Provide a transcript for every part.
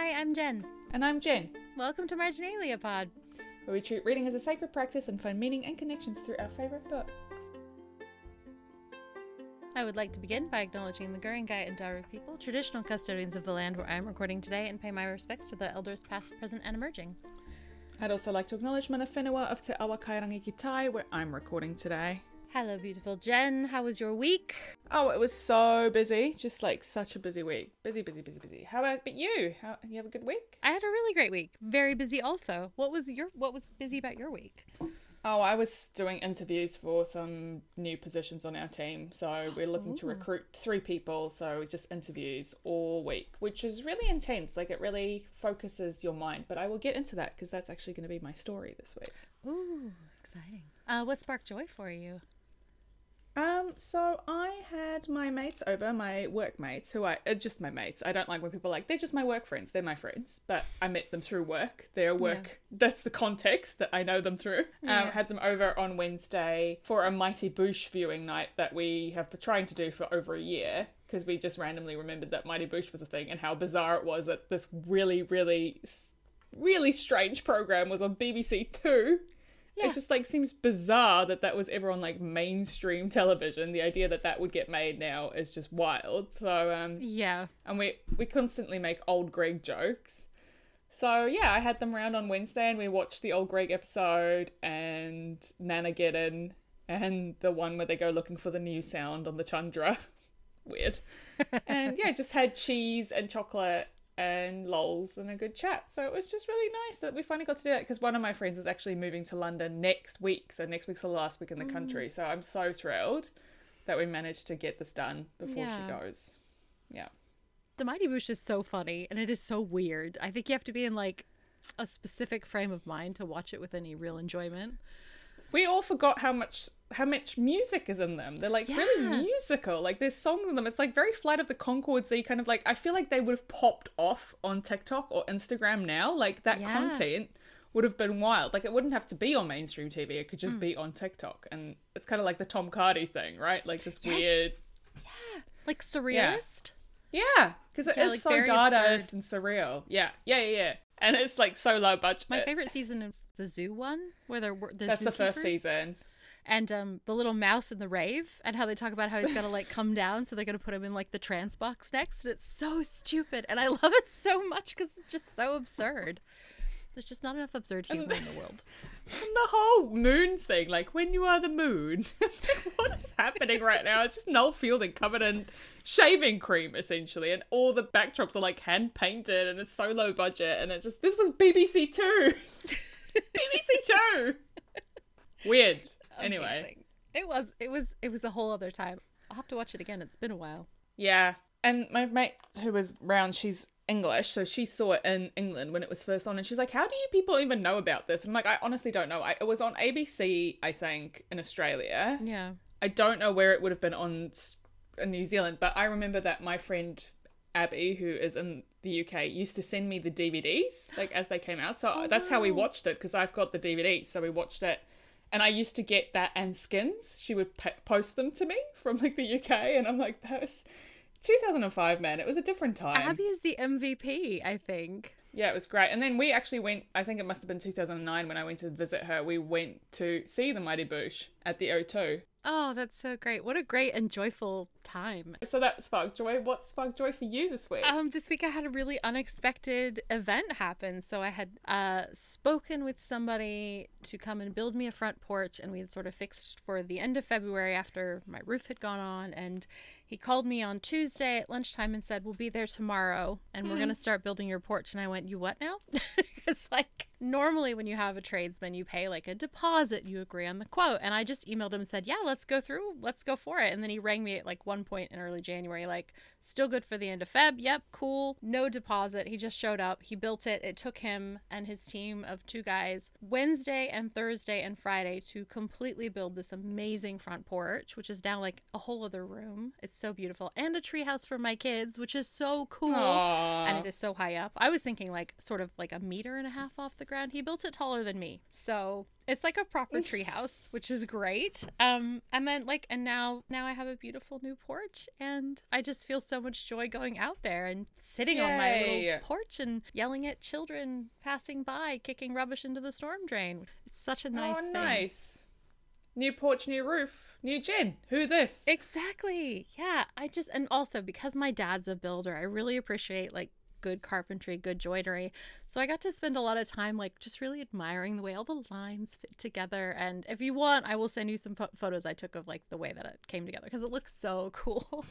Hi, I'm Jen. And I'm Jen, Welcome to Marginalia Pod. where we treat reading as a sacred practice and find meaning and connections through our favourite books. I would like to begin by acknowledging the Guringai and Darug people, traditional custodians of the land where I am recording today, and pay my respects to the elders past, present, and emerging. I'd also like to acknowledge Mana Whenua of Te Awa Kairangi ki Tai, where I'm recording today. Hello, beautiful Jen. How was your week? Oh, it was so busy. Just like such a busy week. Busy, busy, busy, busy. How about but you? How, you have a good week? I had a really great week. Very busy also. What was your what was busy about your week? Oh, I was doing interviews for some new positions on our team. So we're looking to recruit three people. So just interviews all week, which is really intense. Like it really focuses your mind. But I will get into that because that's actually going to be my story this week. Ooh, exciting. Uh, what sparked joy for you? Um, so I had my mates over, my work mates, who I uh, just my mates. I don't like when people are like they're just my work friends. They're my friends, but I met them through work. They're work. That's the context that I know them through. Yeah. Um, had them over on Wednesday for a Mighty Boosh viewing night that we have been trying to do for over a year because we just randomly remembered that Mighty Boosh was a thing and how bizarre it was that this really, really, really strange program was on BBC Two. Yeah. It just like seems bizarre that that was ever on like mainstream television. The idea that that would get made now is just wild. So um, Yeah. and we we constantly make old Gregg jokes. So yeah, I had them round on Wednesday and we watched the old Gregg episode and Nana Nanageddon and the one where they go looking for the new sound on the Tundra. Weird. and yeah, just had cheese and chocolate and lols and a good chat. So it was just really nice that we finally got to do that because one of my friends is actually moving to London next week. So next week's the last week in the country. Mm. So I'm so thrilled that we managed to get this done before Yeah. she goes. Yeah. The Mighty Boosh is so funny and it is so weird. I think you have to be in like a specific frame of mind to watch it with any real enjoyment. We all forgot how much how much music is in them. They're like really musical. Like there's songs in them. It's like very Flight of the Concordsy kind of like I feel like they would have popped off on TikTok or Instagram now. Like that Yeah. content would have been wild. Like it wouldn't have to be on mainstream TV. It could just Mm. be on TikTok. And it's kind of like the Tom Cardy thing, right? Like this Yes. weird Like surrealist. Yeah, because it Yeah, is like, so Dadaist absurd. and surreal. Yeah, yeah, yeah, yeah. And it's like so low budget. My favorite season is the zoo one, where they're the That's the first season. and um, the little mouse in the rave, and how they talk about how he's got to like come down, so they're gonna put him in like the trance box next, and it's so stupid, and I love it so much because it's just so absurd. There's just not enough absurd humor in the world. And the whole moon thing, like when you are the moon, what is happening right now? It's just Noel Fielding covered in shaving cream, essentially, and all the backdrops are like hand painted, and it's so low budget, and it's just this was BBC Two, BBC Two. Weird. Anyway, Amazing. it was it was it was a whole other time. I'll have to watch it again. It's been a while. yeah. And my mate who was round, she's English, so she saw it in England when it was first on, and she's like, "How do you people even know about this?" And I'm like, "I honestly don't know. I, it was on ABC, I think, in Australia." Yeah. I don't know where it would have been on in New Zealand, but I remember that my friend Abby, who is in the UK, used to send me the DVDs like as they came out. So Oh, that's how we watched it because I've got the DVDs. So we watched it, and I used to get that and skins. She would p- post them to me from like the UK, and I'm like, that was 2005, man. It was a different time. Abby is the MVP, I think. Yeah, it was great. And then we actually went, I think it must have been 2009 when I went to visit her. We went to see the Mighty Boosh at the O2. Oh, that's so great. What a great and joyful time. So that sparked joy. What sparked joy for you this week? Um, this week I had a really unexpected event happen. So I had uh, spoken with somebody to come and build me a front porch, and we had sort of fixed for the end of February after my roof had gone on. And he called me on Tuesday at lunchtime and said, "We'll be there tomorrow, and we're gonna start building your porch." And I went, "You what now?" it's like normally when you have a tradesman, you pay like a deposit, you agree on the quote, and I just emailed him and said, "Yeah, let's go through, let's go for it." And then he rang me at like one point in early January, like, "Still good for the end of Feb? Yep, cool. No deposit. He just showed up. He built it. It took him and his team of two guys Wednesday and Thursday and Friday to completely build this amazing front porch, which is now like a whole other room. It's so beautiful, and a treehouse for my kids, which is so cool Aw. and it is so high up. I was thinking like sort of like a meter and a half off the ground. He built it taller than me. So it's like a proper treehouse, which is great. Um, and then like, and now, now I have a beautiful new porch, and I just feel so much joy going out there and sitting on my little porch and yelling at children passing by, kicking rubbish into the storm drain. It's such a nice oh, thing. nice. New porch, new roof, new gin. Who this? Exactly. Yeah. I just, and also because my dad's a builder, I really appreciate like good carpentry, good joinery. So I got to spend a lot of time like just really admiring the way all the lines fit together. And if you want, I will send you some pho- photos I took of like the way that it came together because it looks so cool.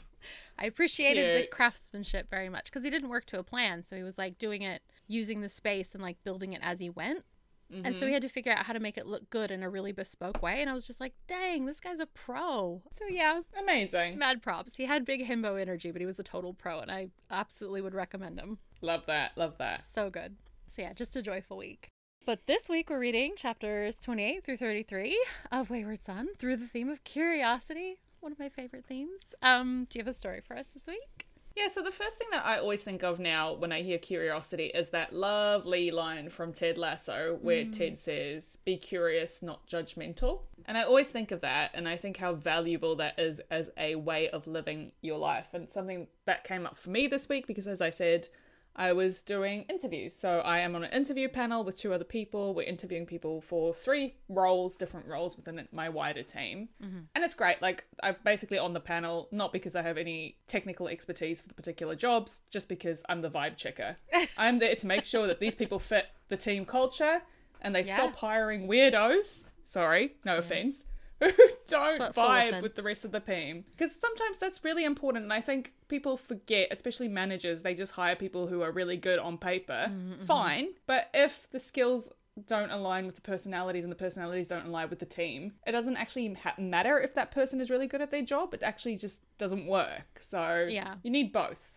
I appreciated the craftsmanship very much because he didn't work to a plan. So he was like doing it using the space and like building it as he went. And Mm-hmm. so we had to figure out how to make it look good in a really bespoke way. And I was just like, dang, this guy's a pro. So yeah, Amazing. mad props. He had big himbo energy, but he was a total pro, and I absolutely would recommend him. Love that. Love that. So good. So yeah, just a joyful week. But this week we're reading chapters 28 through 33 of Wayward Son through the theme of curiosity, one of my favorite themes. Um, do you have a story for us this week? Yeah, so the first thing that I always think of now when I hear curiosity is that lovely line from Ted Lasso where mm. Ted says, Be curious, not judgmental. And I always think of that and I think how valuable that is as a way of living your life. And something that came up for me this week because, as I said, I was doing interviews. So I am on an interview panel with two other people. We're interviewing people for three roles, different roles within my wider team. Mm-hmm. And it's great. Like, I'm basically on the panel, not because I have any technical expertise for the particular jobs, just because I'm the vibe checker. I'm there to make sure that these people fit the team culture and they Yeah. stop hiring weirdos. Sorry, no offense. Who don't But vibe with the rest of the team. Because sometimes that's really important. And I think people forget, especially managers, they just hire people who are really good on paper. Mm-hmm. Fine. But if the skills don't align with the personalities and the personalities don't align with the team, it doesn't actually ha- matter if that person is really good at their job. It actually just doesn't work. So Yeah. you need both.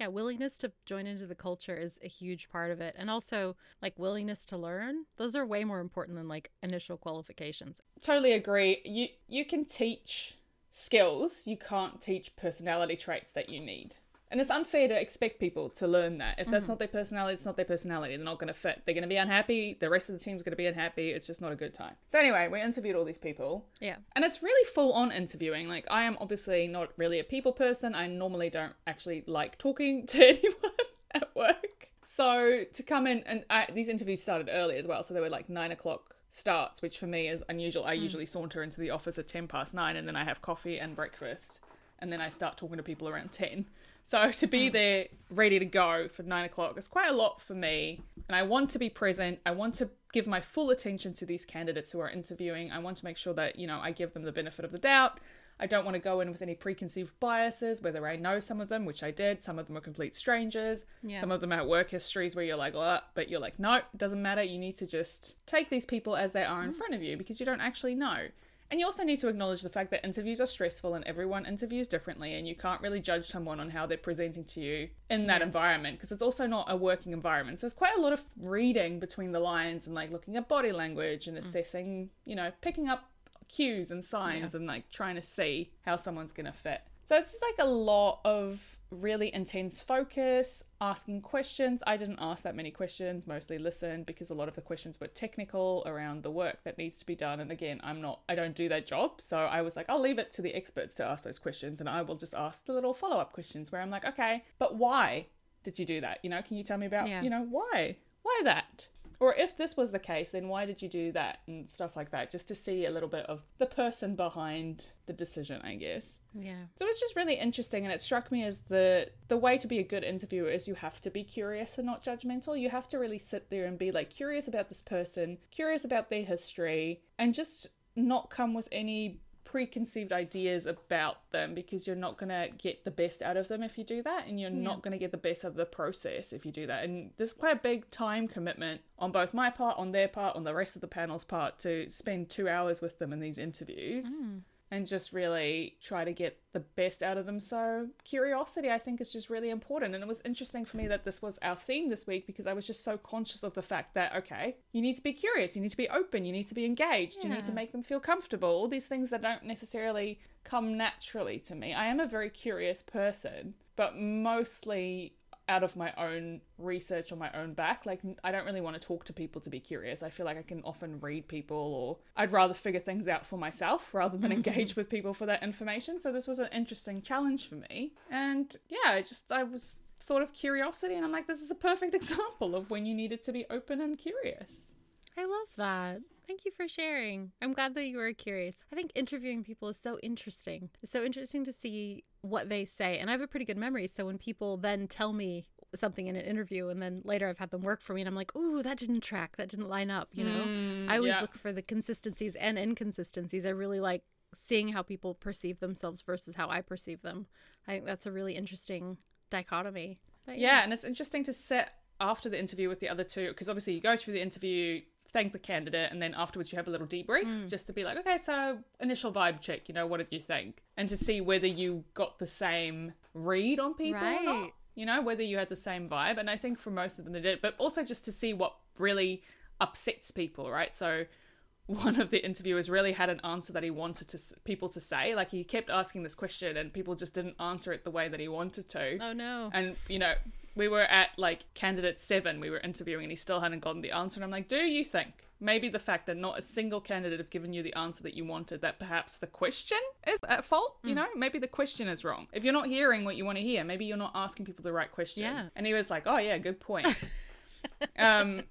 Yeah, willingness to join into the culture is a huge part of it. And also, like, willingness to learn. Those are way more important than like initial qualifications. Totally agree. You you can teach skills, you can't teach personality traits that you need. And it's unfair to expect people to learn that. If that's mm-hmm. not their personality, it's not their personality. They're not going to fit. They're going to be unhappy. The rest of the team's going to be unhappy. It's just not a good time. So, anyway, we interviewed all these people. Yeah. And it's really full on interviewing. Like, I am obviously not really a people person. I normally don't actually like talking to anyone at work. So, to come in, and I, these interviews started early as well. So, they were like nine o'clock starts, which for me is unusual. I mm. usually saunter into the office at 10 past nine and then I have coffee and breakfast. And then I start talking to people around 10. So, to be mm. there ready to go for nine o'clock is quite a lot for me. And I want to be present. I want to give my full attention to these candidates who are interviewing. I want to make sure that, you know, I give them the benefit of the doubt. I don't want to go in with any preconceived biases, whether I know some of them, which I did. Some of them are complete strangers. Yeah. Some of them have work histories where you're like, oh, but you're like, no, it doesn't matter. You need to just take these people as they are in mm. front of you because you don't actually know. And you also need to acknowledge the fact that interviews are stressful and everyone interviews differently, and you can't really judge someone on how they're presenting to you in that environment because it's also not a working environment. So there's quite a lot of reading between the lines and like looking at body language and mm. assessing, you know, picking up cues and signs and like trying to see how someone's going to fit. So it's just like a lot of really intense focus, asking questions. I didn't ask that many questions, mostly listened because a lot of the questions were technical around the work that needs to be done. And again, I'm not, I don't do that job. So I was like, I'll leave it to the experts to ask those questions and I will just ask the little follow up questions where I'm like, okay, but why did you do that? You know, can you tell me about, Yeah. you know, why? Why that? Or if this was the case, then why did you do that and stuff like that? Just to see a little bit of the person behind the decision, I guess. Yeah. So it's just really interesting, and it struck me as the the way to be a good interviewer is you have to be curious and not judgmental. You have to really sit there and be like curious about this person, curious about their history, and just not come with any preconceived ideas about them because you're not going to get the best out of them if you do that and you're not going to get the best out of the process if you do that. And there's quite a big time commitment on both my part on their part on the rest of the panel's part to spend two hours with them in these interviews mm. And just really try to get the best out of them. So, curiosity, I think, is just really important. And it was interesting for me that this was our theme this week because I was just so conscious of the fact that, okay, you need to be curious, you need to be open, you need to be engaged, you need to make them feel comfortable. All these things that don't necessarily come naturally to me. I am a very curious person, but mostly out of my own research or my own back. Like, I don't really want to talk to people to be curious. I feel like I can often read people, or I'd rather figure things out for myself rather than engage with people for that information. So, this was an interesting challenge for me. And yeah, I just, I was thought of curiosity, and I'm like, this is a perfect example of when you needed to be open and curious. I love that. Thank you for sharing. I'm glad that you were curious. I think interviewing people is so interesting. It's so interesting to see what they say. And I have a pretty good memory. So when people then tell me something in an interview and then later I've had them work for me and I'm like, ooh, that didn't track. That didn't line up, you know? Mm, I always yeah. look for the consistencies and inconsistencies. I really like seeing how people perceive themselves versus how I perceive them. I think that's a really interesting dichotomy. But Yeah, and it's interesting to sit after the interview with the other two because obviously you go through the interview, thank the candidate, and then afterwards you have a little debrief mm. just to be like, okay, so initial vibe check, you know, what did you think? And to see whether you got the same read on people or not. You know, whether you had the same vibe. And I think for most of them they did, but also just to see what really upsets people, right? So one of the interviewers really had an answer that he wanted to people to say. Like he kept asking this question and people just didn't answer it the way that he wanted to. Oh no. and you know we were at like candidate seven we were interviewing and he still hadn't gotten the answer. And i'm like do you think maybe the fact that not a single candidate have given you the answer that you wanted that perhaps the question is at fault? You know maybe the question is wrong. If you're not hearing what you want to hear maybe you're not asking people the right question. Yeah. and he was like oh yeah good point. Um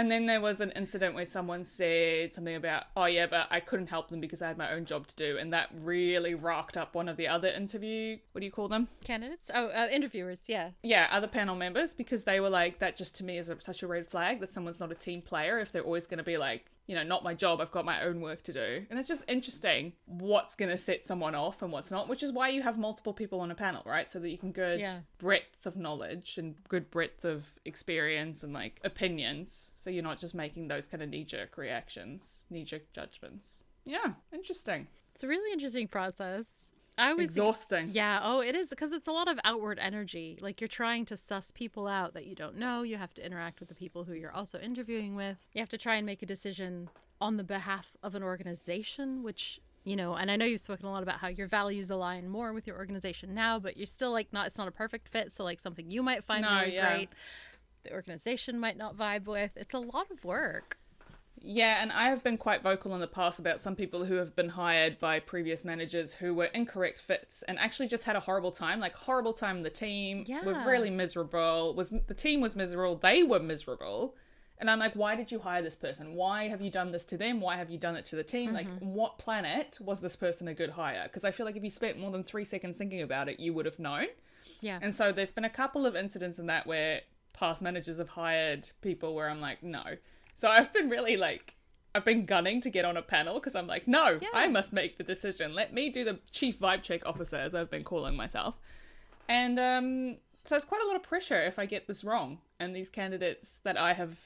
and then there was an incident where someone said something about, oh yeah, but I couldn't help them because I had my own job to do, and that really rocked up one of the other interview. What do you call them? Candidates? Oh, uh, interviewers. Yeah. Yeah, other panel members because they were like, that just to me is a, such a red flag that someone's not a team player if they're always going to be like, you know, not my job, I've got my own work to do. And it's just interesting what's going to set someone off and what's not, which is why you have multiple people on a panel, right? So that you can good Yeah. breadth of knowledge and good breadth of experience and like opinions. So you're not just making those kind of knee jerk reactions, knee jerk judgments. Yeah, interesting. It's a really interesting process. I was Exhausting. yeah, oh, it is because it's a lot of outward energy. Like you're trying to suss people out that you don't know. You have to interact with the people who you're also interviewing with. You have to try and make a decision on the behalf of an organization, which you know, and I know you've spoken a lot about how your values align more with your organization now, but you're still like not it's not a perfect fit. So like something you might find No, really yeah. great, the organization might not vibe with. It's a lot of work. Yeah, and I have been quite vocal in the past about some people who have been hired by previous managers who were incorrect fits and actually just had a horrible time, like horrible time in the team. Yeah. Were really miserable. Was the team was miserable, they were miserable. And I'm like, why did you hire this person? Why have you done this to them? Why have you done it to the team? Like, mm-hmm. what planet was this person a good hire? Because I feel like if you spent more than three seconds thinking about it, you would have known. Yeah. And so there's been a couple of incidents in that where past managers have hired people where I'm like, no. So I've been really like, I've been gunning to get on a panel because I'm like, no, Yeah. I must make the decision. Let me do the chief vibe check officer, as I've been calling myself. And um, so it's quite a lot of pressure if I get this wrong. And these candidates that I have,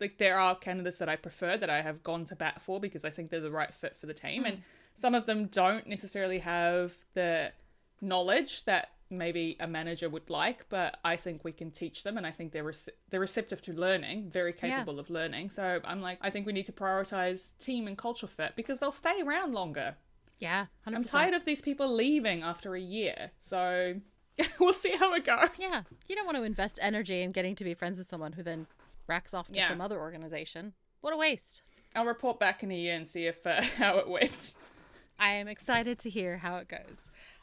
like, there are candidates that I prefer that I have gone to bat for because I think they're the right fit for the team. And some of them don't necessarily have the knowledge that maybe a manager would like, but I think we can teach them, and I think they're rece- they're receptive to learning, very capable of learning. So I'm like, I think we need to prioritize team and culture fit because they'll stay around longer. Yeah. 100%. I'm tired of these people leaving after a year, so we'll see how it goes. Yeah. You don't want to invest energy in getting to be friends with someone who then racks off to Yeah. some other organization. What a waste. I'll report back in a year and see if uh, how it went. I am excited to hear how it goes.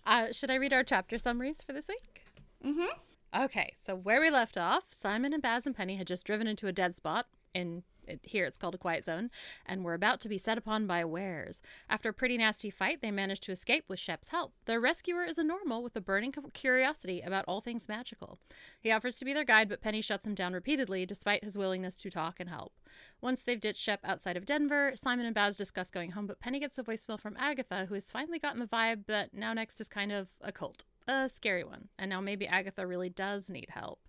Uh, should I read our chapter summaries for this week? Mm-hmm. Okay, so where we left off, Simon and Baz and Penny had just driven into a dead spot. In it, here, it's called a quiet zone, and were about to be set upon by wares. After a pretty nasty fight, they managed to escape with Shep's help. Their rescuer is a normal with a burning curiosity about all things magical. He offers to be their guide, but Penny shuts him down repeatedly, despite his willingness to talk and help. Once they've ditched Shep outside of Denver, Simon and Baz discuss going home, but Penny gets a voicemail from Agatha, who has finally gotten the vibe that NowNext is kind of a cult. A scary one. And now maybe Agatha really does need help.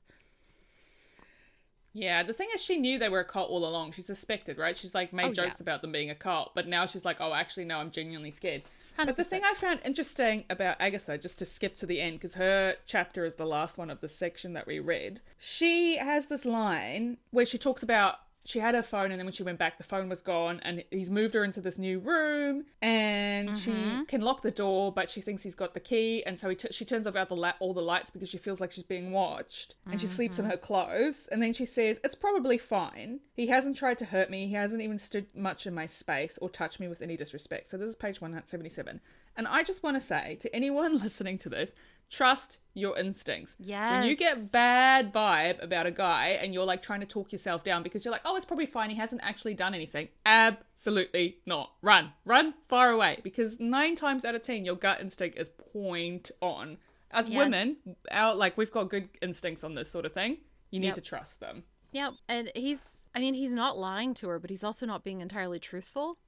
Yeah, the thing is, she knew they were a cult all along. She suspected, right? She's like made Oh, jokes yeah. about them being a cult, but now she's like, oh, actually, no, I'm genuinely scared. But the thing I found interesting about Agatha, just to skip to the end, because her chapter is the last one of the section that we read, she has this line where she talks about she had her phone and then when she went back the phone was gone and he's moved her into this new room and she mm-hmm. can lock the door but she thinks he's got the key and so he t- she turns off out the la- all the lights because she feels like she's being watched and she sleeps in mm-hmm. her clothes and then she says it's probably fine. He hasn't tried to hurt me. He hasn't even stood much in my space or touched me with any disrespect. So this is page 177 and I just want to say to anyone listening to this, trust your instincts. Yeah. When you get bad vibe about a guy and you're like trying to talk yourself down because you're like, oh, it's probably fine. He hasn't actually done anything. Absolutely not. Run, run far away because nine times out of ten, your gut instinct is point on. As Yes. women, our like we've got good instincts on this sort of thing. You need Yep. to trust them. Yep. And he's, I mean, he's not lying to her, but he's also not being entirely truthful.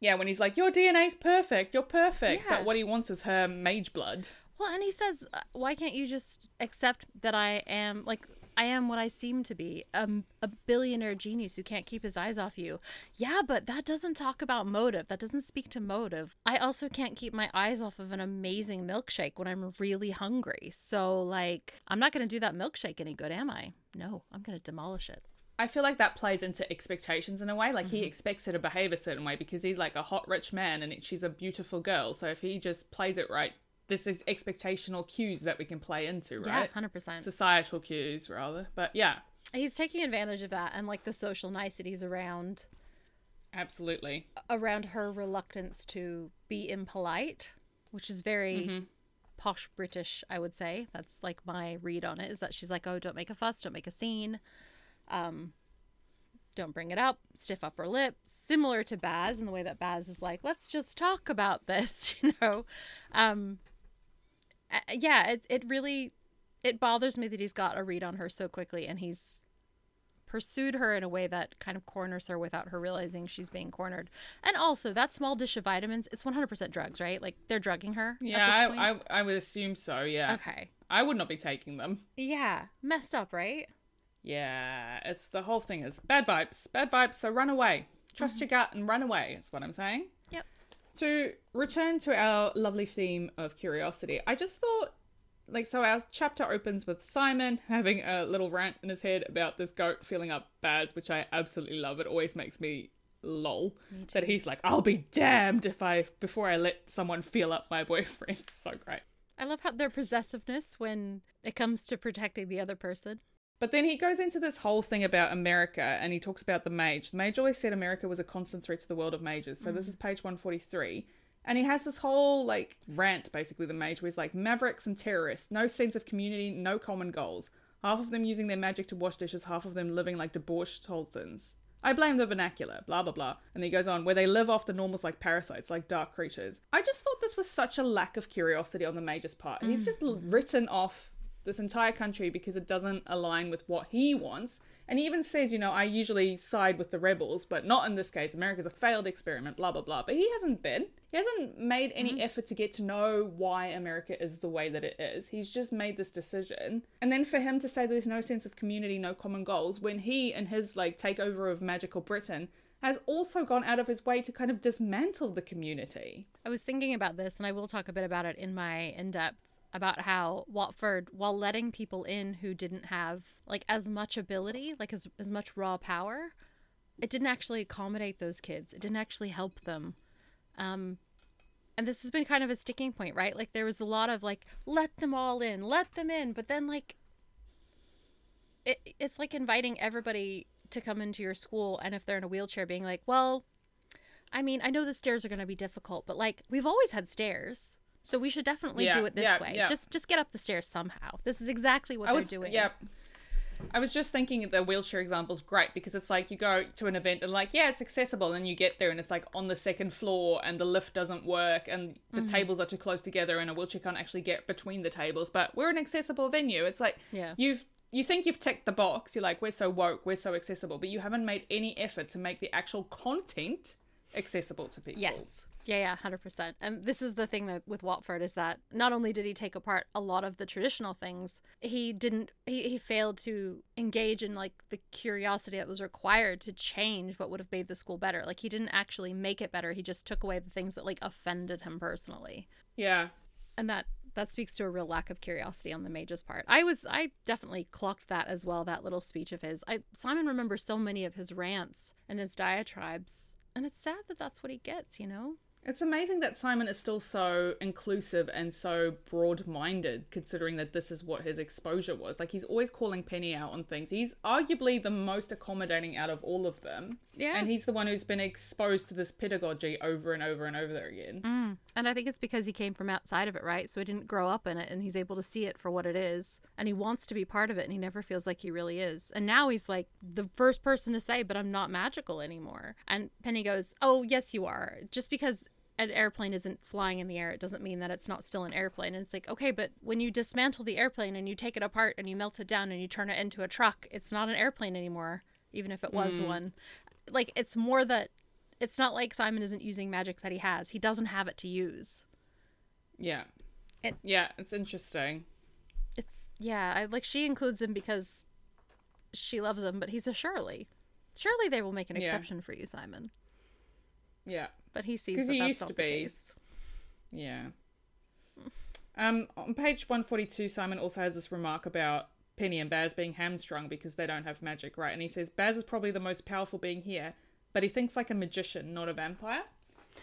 Yeah, when he's like, your DNA's perfect, you're perfect, Yeah. but what he wants is her mage blood. Well, and he says, uh, why can't you just accept that I am, like, I am what I seem to be um, a billionaire genius who can't keep his eyes off you. Yeah, but that doesn't talk about motive. That doesn't speak to motive. I also can't keep my eyes off of an amazing milkshake when I'm really hungry. So, like, I'm not going to do that milkshake any good, am I? No, I'm going to demolish it. I feel like that plays into expectations in a way. Like he expects her to behave a certain way because he's like a hot rich man and she's a beautiful girl. So if he just plays it right, this is expectational cues that we can play into, right? Yeah, 100%. Societal cues rather. But yeah, He's taking advantage of that and, like, the social niceties around absolutely. around her reluctance to be impolite, which is very Mm-hmm. posh British, I would say. That's like my read on it is that she's like, "Oh, don't make a fuss, don't make a scene. Um don't bring it up, stiff upper lip." Similar to Baz in the way that Baz is like, "Let's just talk about this," you know. Um yeah, it it really it bothers me that he's got a read on her so quickly and he's pursued her in a way that kind of corners her without her realizing she's being cornered. And also, that small dish of vitamins, it's 100% drugs, right? Like they're drugging her. Yeah, at this point. I, I I would assume so, yeah. Okay. I would not be taking them. Yeah. Messed up, right? Yeah, it's the whole thing is bad vibes. Bad vibes, so run away. Trust mm-hmm. your gut and run away, is what I'm saying. Yep. to return to our lovely theme of curiosity, I just thought, like, so our chapter opens with Simon having a little rant in his head about this goat feeling up Baz, which I absolutely love. It always makes me lol me that he's like, I'll be damned if I before I let someone feel up my boyfriend. so great. I love how their possessiveness when it comes to protecting the other person. But then he goes into this whole thing about America and he talks about the mage. The mage always said America was a constant threat to the world of mages. So this mm. is page 143. And he has this whole like rant, basically, the mage, where he's like mavericks and terrorists, no sense of community, no common goals. Half of them using their magic to wash dishes, half of them living like debauched Tolsons. I blame the vernacular, blah blah blah. And he goes on, where they live off the normals like parasites, like dark creatures. I just thought this was such a lack of curiosity on the mage's part. He's mm. just written off this entire country because it doesn't align with what he wants. And he even says, you know, I usually side with the rebels, but not in this case. America's a failed experiment, blah, blah, blah. But he hasn't been. He hasn't made any mm-hmm. effort to get to know why America is the way that it is. He's just made this decision. And then for him to say there's no sense of community, no common goals, when he and his like takeover of magical Britain has also gone out of his way to kind of dismantle the community. I was thinking about this, and I will talk a bit about it in my in depth about how Watford, while letting people in who didn't have like as much ability, like as as much raw power, it didn't actually accommodate those kids. It didn't actually help them. Um, and this has been kind of a sticking point, right? Like there was a lot of like, let them all in, let them in, but then like, it it's like inviting everybody to come into your school, and if they're in a wheelchair, being like, well, I mean, I know the stairs are going to be difficult, but like we've always had stairs. So we should definitely Yeah, do it this yeah, way. yeah. Just just get up the stairs somehow. This is exactly what I they're was doing. Yeah. I was just thinking the wheelchair example is great because it's like you go to an event and like yeah it's accessible and you get there and it's like on the second floor and the lift doesn't work and the Mm-hmm. tables are too close together and a wheelchair can't actually get between the tables but we're an accessible venue it's like Yeah. you've you think you've ticked the box you're like we're so woke we're so accessible but you haven't made any effort to make the actual content accessible to people Yes. Yeah, yeah, hundred percent. And this is the thing that with Watford is that not only did he take apart a lot of the traditional things, he didn't. He, he failed to engage in like the curiosity that was required to change what would have made the school better. Like he didn't actually make it better. He just took away the things that like offended him personally, yeah and that that speaks to a real lack of curiosity on the mage's part. I was I definitely clocked that as well, that little speech of his. I Simon remembers so many of his rants and his diatribes, and it's sad that that's what he gets, you know? It's amazing that Simon is still so inclusive and so broad minded, considering that this is what his exposure was. Like, he's always calling Penny out on things. He's arguably the most accommodating out of all of them. Yeah. And he's the one who's been exposed to this pedagogy over and over and over again. Mm. And I think it's because he came from outside of it, right? So he didn't grow up in it and he's able to see it for what it is. And he wants to be part of it and he never feels like he really is. And now he's like the first person to say, but I'm not magical anymore. And Penny goes, Oh, yes, you are. Just because an airplane isn't flying in the air, it doesn't mean that it's not still an airplane. And it's like, okay, but when you dismantle the airplane and you take it apart and you melt it down and you turn it into a truck, it's not an airplane anymore, even if it was mm. one. Like, it's more that it's not like Simon isn't using magic that he has, he doesn't have it to use. Yeah. It- yeah, it's interesting. It's, yeah, I like she includes him because she loves him, but he's a Shirley. Surely they will make an Yeah. exception for you, Simon. Yeah. But he sees 'Cause that he that's used to be. Yeah. Um, on page 142, Simon also has this remark about Penny and Baz being hamstrung because they don't have magic, right? And he says Baz is probably the most powerful being here, but he thinks like a magician, not a vampire.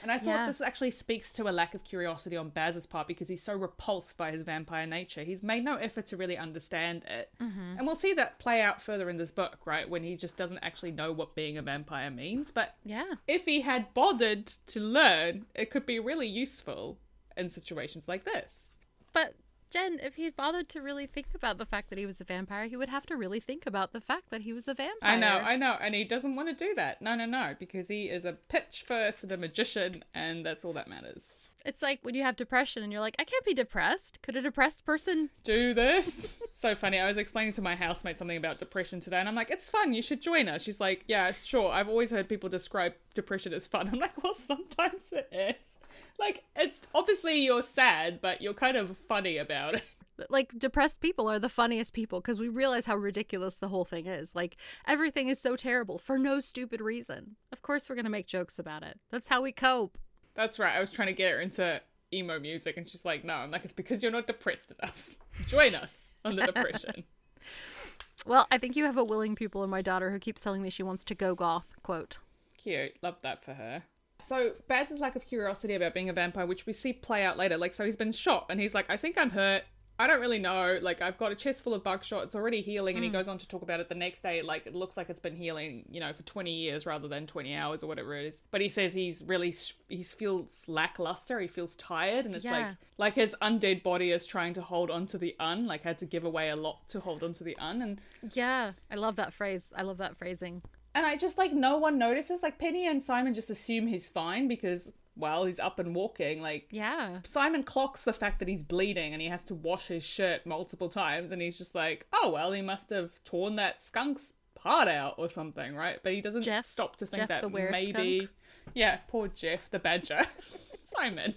And I thought Yeah. this actually speaks to a lack of curiosity on Baz's part because he's so repulsed by his vampire nature. He's made no effort to really understand it. Mm-hmm. And we'll see that play out further in this book, right? When he just doesn't actually know what being a vampire means. But Yeah. if he had bothered to learn, it could be really useful in situations like this. But Jen, if he had bothered to really think about the fact that he was a vampire, he would have to really think about the fact that he was a vampire. I know, I know, and he doesn't want to do that. No, no, no, because he is a Pitch first and a magician, and that's all that matters. It's like when you have depression and you're like, I can't be depressed. Could a depressed person? Do this. so funny. I was explaining to my housemate something about depression today, and I'm like, it's fun. You should join us. She's like, yeah, sure. I've always heard people describe depression as fun. I'm like, well, sometimes it is. Like, it's obviously you're sad, but you're kind of funny about it. Like depressed people are the funniest people because we realize how ridiculous the whole thing is. Like everything is so terrible for no stupid reason. Of course, we're gonna make jokes about it. That's how we cope. That's right. I was trying to get her into emo music, and she's like, no. I'm like, it's because you're not depressed enough. Join us on the depression. Well, I think you have a willing pupil in my daughter who keeps telling me she wants to go goth. Quote. Cute. Love that for her. So Baz's lack of curiosity about being a vampire, which we see play out later, like so he's been shot and he's like, I think I'm hurt. I don't really know. Like I've got a chest full of buckshot. It's already healing, and he mm. goes on to talk about it the next day. Like it looks like it's been healing, you know, for 20 years rather than 20 hours or whatever it is. But he says he's really he feels lackluster. He feels tired, and it's like Yeah. like his undead body is trying to hold on to the un. Like had to give away a lot to hold on to the un, and Yeah, I love that phrase. I love that phrasing. And I just like no one notices. Like Penny and Simon just assume he's fine because well he's up and walking. Like Yeah. Simon clocks the fact that he's bleeding and he has to wash his shirt multiple times, and he's just like, oh well, he must have torn that skunk's heart out or something, right? But he doesn't Jeff- stop to think Jeff that the maybe, skunk? yeah, poor Jeff the badger, Simon.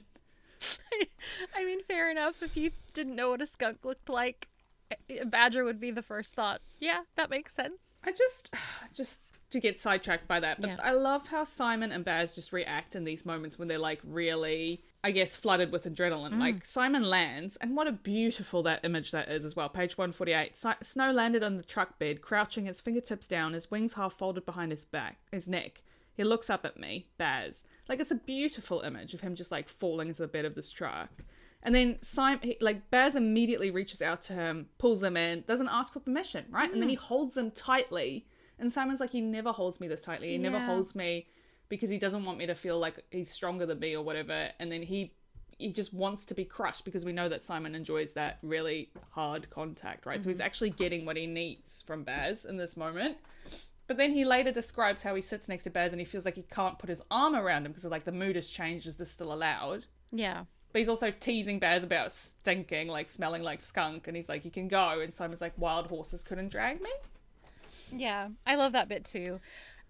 I mean, fair enough. If you didn't know what a skunk looked like, a badger would be the first thought. Yeah, that makes sense. I just, just to get sidetracked by that, but Yeah. I love how Simon and Baz just react in these moments when they're like really, I guess, flooded with adrenaline. Mm. Like Simon lands, and what a beautiful that image that is as well. Page one forty eight. Si- Snow landed on the truck bed, crouching, his fingertips down, his wings half folded behind his back, his neck. He looks up at me, Baz. Like it's a beautiful image of him just like falling into the bed of this truck. And then Simon, like Baz, immediately reaches out to him, pulls him in, doesn't ask for permission, right? And then he holds him tightly. And Simon's like, he never holds me this tightly. He never holds me because he doesn't want me to feel like he's stronger than me or whatever. And then he he just wants to be crushed because we know that Simon enjoys that really hard contact, right? So he's mm-hmm. actually getting what he needs from Baz in this moment. But then he later describes how he sits next to Baz and he feels like he can't put his arm around him because like the mood has changed. Is this still allowed? Yeah. But he's also teasing Baz about stinking, like smelling like skunk, and he's like, "You can go." And Simon's like, "Wild horses couldn't drag me." Yeah, I love that bit too.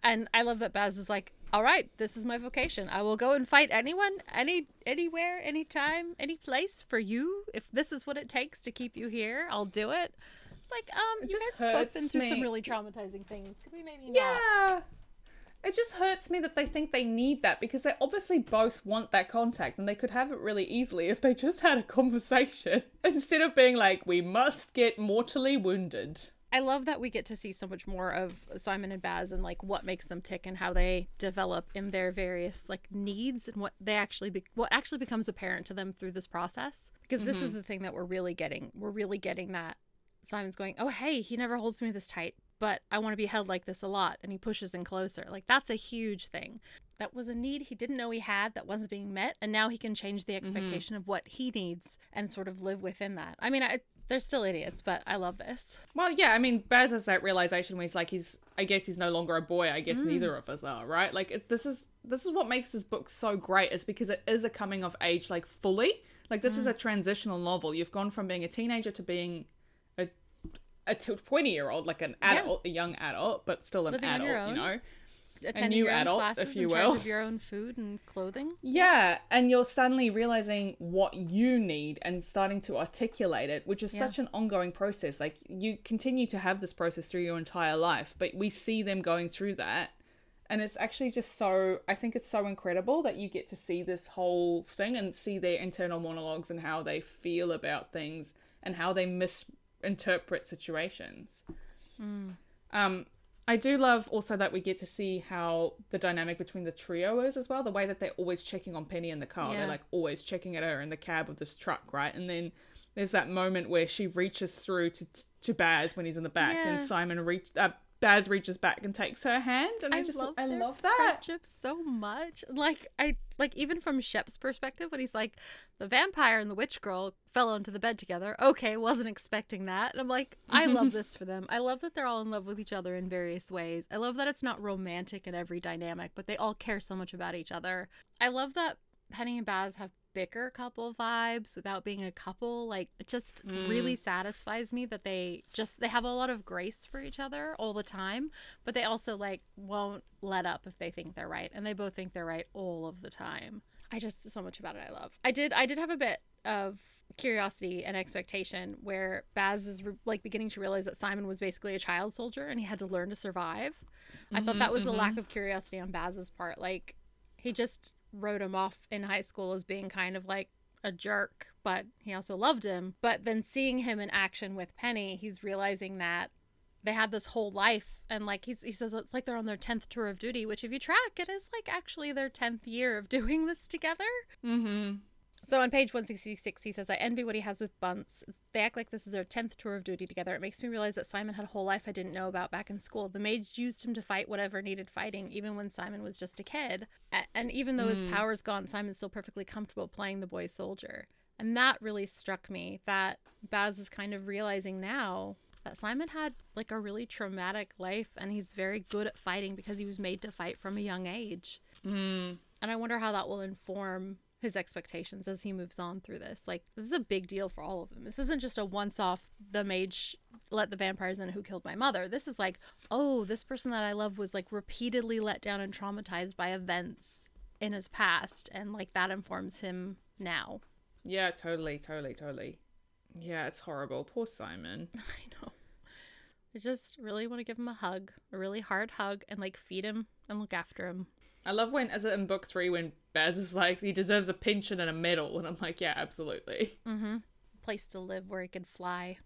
And I love that Baz is like, "All right, this is my vocation. I will go and fight anyone, any anywhere, anytime, any place for you. If this is what it takes to keep you here, I'll do it." Like, um, It you guys have both been through some really traumatizing things. Could we maybe not? Yeah. it just hurts me that they think they need that because they obviously both want that contact and they could have it really easily if they just had a conversation instead of being like, we must get mortally wounded. I love that we get to see so much more of Simon and Baz and like what makes them tick and how they develop in their various like needs and what they actually be- what actually becomes apparent to them through this process. Because this is mm-hmm. the thing that we're really getting. We're really getting that Simon's going, "Oh, hey, he never holds me this tight, but I want to be held like this a lot." And he pushes in closer. Like that's a huge thing. That was a need he didn't know he had that wasn't being met, and now he can change the mm-hmm. expectation of what he needs and sort of live within that. I mean, I, they're still idiots, but I love this. Well, yeah, I mean, Baz has that realization where he's like, he's, I guess he's no longer a boy. I guess mm. neither of us are, right? Like, it, this is this is what makes this book so great, is because it is a coming of age, like fully. Like, this is mm. a transitional novel. You've gone from being a teenager to being a a twenty year old, like an adult, a young adult, but still an Living adult. You know. Attending new your own adult, classes, if you in charge will. of your own food and clothing. Yeah, and you're suddenly realizing what you need and starting to articulate it, which is Yeah. such an ongoing process. Like you continue to have this process through your entire life, but we see them going through that. And it's actually just so I think it's so incredible that you get to see this whole thing and see their internal monologues and how they feel about things and how they misinterpret situations. Um, I do love also that we get to see how the dynamic between the trio is as well. The way that they're always checking on Penny in the car. Yeah. They're like always checking at her in the cab of this truck, right? And then there's that moment where she reaches through to to Baz when he's in the back, and Simon reach uh, Baz reaches back and takes her hand, and I, just I their love that. friendship so much. Like I like even from Shep's perspective, when he's like, the vampire and the witch girl fell onto the bed together. Okay, wasn't expecting that. And I'm like, I love this for them. I love that they're all in love with each other in various ways. I love that it's not romantic in every dynamic, but they all care so much about each other. I love that Penny and Baz have bicker couple vibes without being a couple like it just really mm. satisfies me that they just they have a lot of grace for each other all the time but they also like won't let up if they think they're right and they both think they're right all of the time. I just so much about it i love. I did i did have a bit of curiosity and expectation where baz is re- like beginning to realize that simon was basically a child soldier and he had to learn to survive. I thought that mm-hmm, was a lack mm-hmm. of curiosity on baz's part like he just wrote him off in high school as being kind of like a jerk, but he also loved him. But then seeing him in action with Penny, he's realizing that they had this whole life and like he says it's like they're on their 10th tour of duty which if you track it is like actually their 10th year of doing this together Mm-hmm. So on page 166 he says i envy what he has with bunce. They act like this is their 10th tour of duty together. It makes me realize that simon had a whole life i didn't know about back in school. The mage used him to fight whatever needed fighting even when simon was just a kid. And even though his power's gone simon's still perfectly comfortable playing the boy soldier. And that really struck me that baz is kind of realizing now that simon had like a really traumatic life and he's very good at fighting because he was made to fight from a young age. Mm. and I wonder how that will inform his expectations as he moves on through this. Like, this is a big deal for all of them. This isn't just a once off, the mage let the vampires in who killed my mother. This is like, oh, this person that I love was like repeatedly let down and traumatized by events in his past. And like that informs him now. Yeah, totally, totally, totally. Yeah, it's horrible. Poor Simon. I know. I just really want to give him a hug, a really hard hug, and like feed him and look after him. I love when, as in book three, when Baz is like, he deserves a pension and a medal, and I'm like, yeah, absolutely. Mm-hmm. Place to live where he could fly.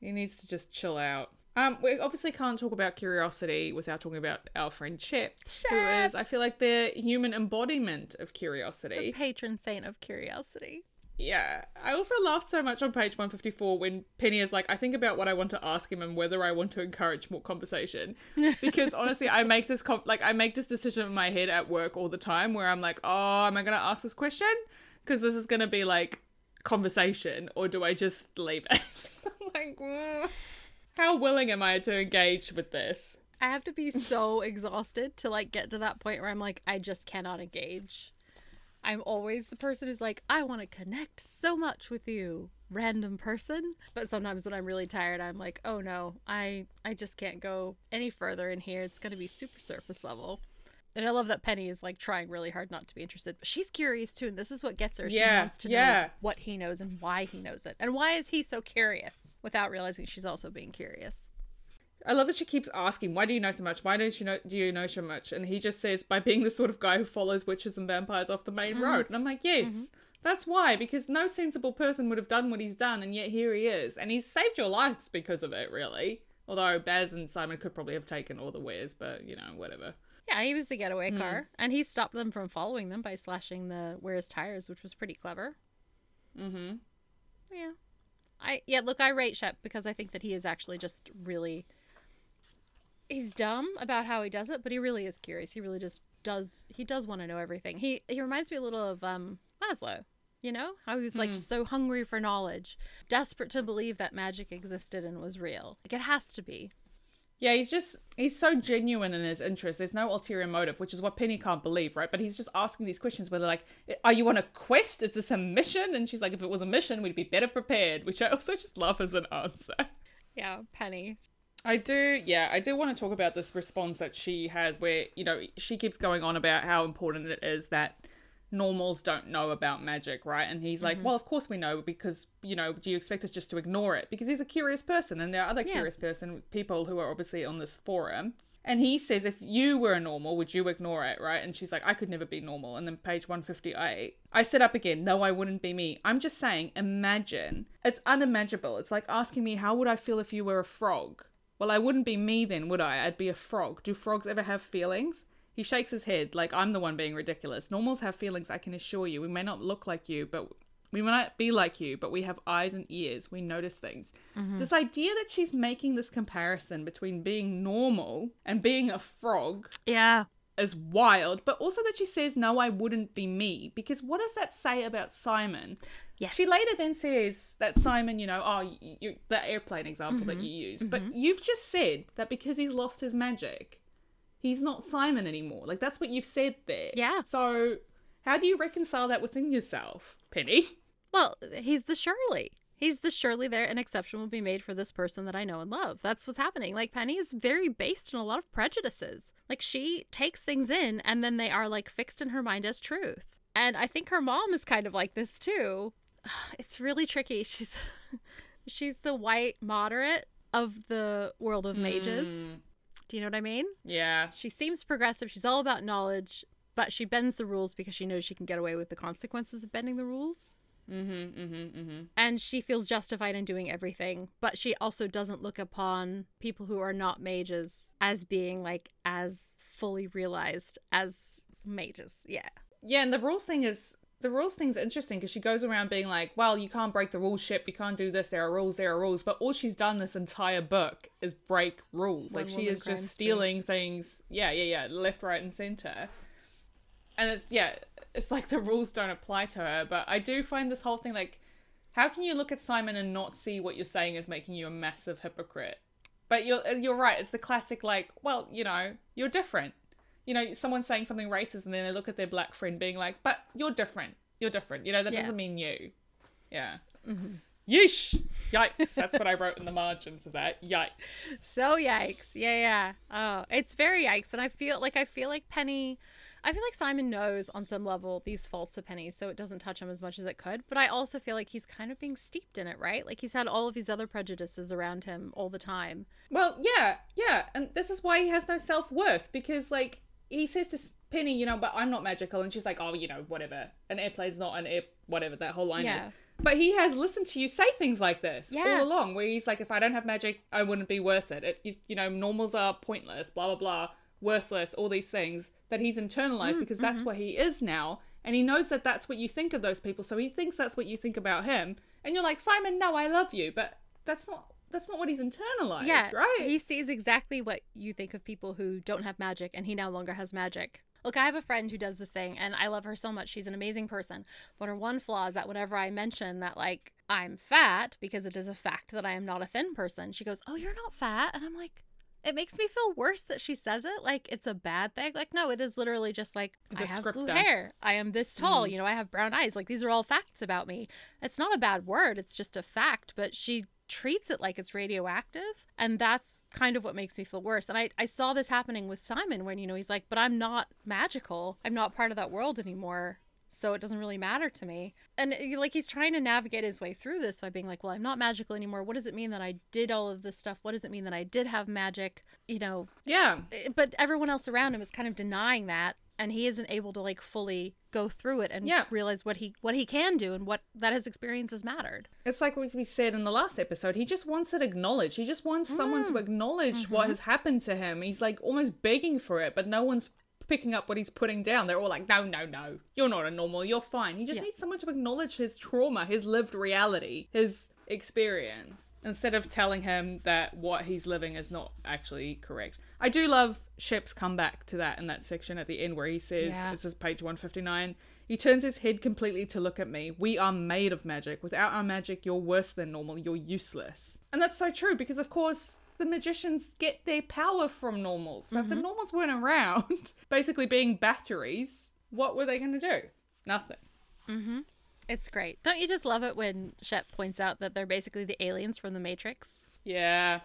He needs to just chill out. Um, we obviously can't talk about curiosity without talking about our friend Shep, who is, I feel like, the human embodiment of curiosity. The patron saint of curiosity. Yeah, I also laughed so much on page 154 when Penny is like, I think about what I want to ask him and whether I want to encourage more conversation. Because honestly, I make this com- like I make this decision in my head at work all the time where I'm like, oh, am I gonna ask this question? Because this is gonna be like conversation, or do I just leave it? I'm like, mm, how willing am I to engage with this? I have to be so exhausted to like get to that point where I'm like, I just cannot engage. I'm always the person who's like, I want to connect so much with you, random person. But sometimes when I'm really tired, I'm like, oh no, I I just can't go any further in here. It's gonna be super surface level. And I love that Penny is like trying really hard not to be interested, but she's curious too, and this is what gets her. She Yeah, wants to know what he knows and why he knows it. And why is he so curious without realizing she's also being curious. I love that she keeps asking, "Why do you know so much? Why don't you know? Do you know so much?" And he just says, "By being the sort of guy who follows witches and vampires off the main Mm-hmm. road." And I'm like, "Yes, that's why." Because no sensible person would have done what he's done, and yet here he is, and he's saved your lives because of it, really. Although Baz and Simon could probably have taken all the wares, but you know, whatever. Yeah, he was the getaway car, and he stopped them from following them by slashing the Where's tires, which was pretty clever. Mm-hmm. Yeah, I yeah. Look, I rate Shep because I think that he is actually just really. He's dumb about how he does it, but he really is curious. He really just does. He does want to know everything. He he reminds me a little of um Laszlo. You know how he was like so hungry for knowledge, desperate to believe that magic existed and was real. Like it has to be. Yeah, he's just he's so genuine in his interest. There's no ulterior motive, which is what Penny can't believe, right? But he's just asking these questions where they're like, "Are you on a quest? Is this a mission?" And she's like, "If it was a mission, we'd be better prepared." Which I also just love as an answer. Yeah, Penny. I do, yeah, I do want to talk about this response that she has where, you know, she keeps going on about how important it is that normals don't know about magic, right? And he's like, mm-hmm. well, of course we know because, you know, do you expect us just to ignore it? Because he's a curious person and there are other Yeah. curious person people who are obviously on this forum. And he says, if you were a normal, would you ignore it, right? And she's like, I could never be normal. And then page 158, I sit up again. No, I wouldn't be me. I'm just saying, imagine. It's unimaginable. It's like asking me, how would I feel if you were a frog? Well, I wouldn't be me then, would I? I'd be a frog. Do frogs ever have feelings? He shakes his head like I'm the one being ridiculous. Normals have feelings, I can assure you. We may not look like you, but we may not be like you, but we have eyes and ears. We notice things. Mm-hmm. This idea that she's making this comparison between being normal and being a frog Yeah. Is wild, but also that she says, No, I wouldn't be me. Because what does that say about Simon? Yes. She later then says that Simon, you know, oh, you, the airplane example that mm-hmm. you used, but mm-hmm. you've just said that because he's lost his magic, he's not Simon anymore. Like that's what you've said there. Yeah. So how do you reconcile that within yourself, Penny? Well, he's the Shirley. He's the surely there. An exception will be made for this person that I know and love. That's what's happening. Like, Penny is very based in a lot of prejudices. Like, she takes things in and then they are like fixed in her mind as truth. And I think her mom is kind of like this too. It's really tricky. She's she's the white moderate of the world of mages. Mm. Do you know what I mean? Yeah. She seems progressive. She's all about knowledge, but she bends the rules because she knows she can get away with the consequences of bending the rules. Mm-hmm. Mm-hmm. Mm-hmm. And she feels justified in doing everything, but she also doesn't look upon people who are not mages as being like as fully realized as mages. Yeah. Yeah, and the rules thing is the rules thing's interesting because she goes around being like, "Well, you can't break the rules, Shep. You can't do this. There are rules. There are rules." But all she's done this entire book is break rules. One like she is just spree. stealing things. Yeah, yeah, yeah, left, right, and center. And it's yeah, it's like the rules don't apply to her. But I do find this whole thing like, how can you look at Simon and not see what you're saying is making you a massive hypocrite? But you're uh, you're right. It's the classic like, well, you know, you're different you know, someone saying something racist and then they look at their black friend being like, but you're different. You're different. You know, that Yeah. doesn't mean you. Yeah. Mm-hmm. Yeesh. Yikes. That's what I wrote in the margins of that. Yikes. So yikes. Yeah, yeah. Oh, it's very yikes. And I feel like I feel like Penny I feel like Simon knows on some level these faults of Penny, so it doesn't touch him as much as it could. But I also feel like he's kind of being steeped in it, right? Like he's had all of these other prejudices around him all the time. Well, yeah, yeah. And this is why he has no self worth because, like, he says to Penny, you know, but I'm not magical. And she's like, oh, you know, whatever. An airplane's not an air, whatever that whole line Yeah. is. But he has listened to you say things like this Yeah. all along, where he's like, if I don't have magic, I wouldn't be worth it. it you, you know, normals are pointless, blah, blah, blah, worthless, all these things that he's internalized Mm, because that's mm-hmm. where he is now. And he knows that that's what you think of those people. So he thinks that's what you think about him. And you're like, Simon, no, I love you. But that's not. That's not what he's internalized, yeah, right? He sees exactly what you think of people who don't have magic, and he no longer has magic. Look, I have a friend who does this thing, and I love her so much. She's an amazing person. But her one flaw is that whenever I mention that, like, I'm fat, because it is a fact that I am not a thin person, she goes, Oh, you're not fat? And I'm like, it makes me feel worse that she says it like it's a bad thing. Like, no, it is literally just like I have blue Descriptor. hair. I am this tall. Mm. You know, I have brown eyes. Like, these are all facts about me. It's not a bad word. It's just a fact. But she treats it like it's radioactive. And that's kind of what makes me feel worse. And I, I saw this happening with Simon when, you know, he's like, but I'm not magical. I'm not part of that world anymore. So it doesn't really matter to me. And uh, like he's trying to navigate his way through this by being like, well, I'm not magical anymore. What does it mean that I did all of this stuff? What does it mean that I did have magic? You know, Yeah. eh, but everyone else around him is kind of denying that and he isn't able to like fully go through it and Yeah. realize what he what he can do and what that his experiences mattered. It's like what we said in the last episode. He just wants it acknowledged. He just wants someone to acknowledge what has happened to him. He's like almost begging for it, but no one's picking up what he's putting down. They're all like, no, no, no. You're not a normal. You're fine. He just Yeah. needs someone to acknowledge his trauma, his lived reality, his experience, instead of telling him that what he's living is not actually correct. I do love Shep's comeback to that in that section at the end where he says, Yeah. it says page 159, he turns his head completely to look at me. We are made of magic. Without our magic, you're worse than normal. You're useless. And that's so true because, of course, the magicians get their power from normals. So if the mm-hmm. normals weren't around, basically being batteries, what were they going to do? Nothing. Mm-hmm. It's great. Don't you just love it when Shep points out that they're basically the aliens from the Matrix? Yeah.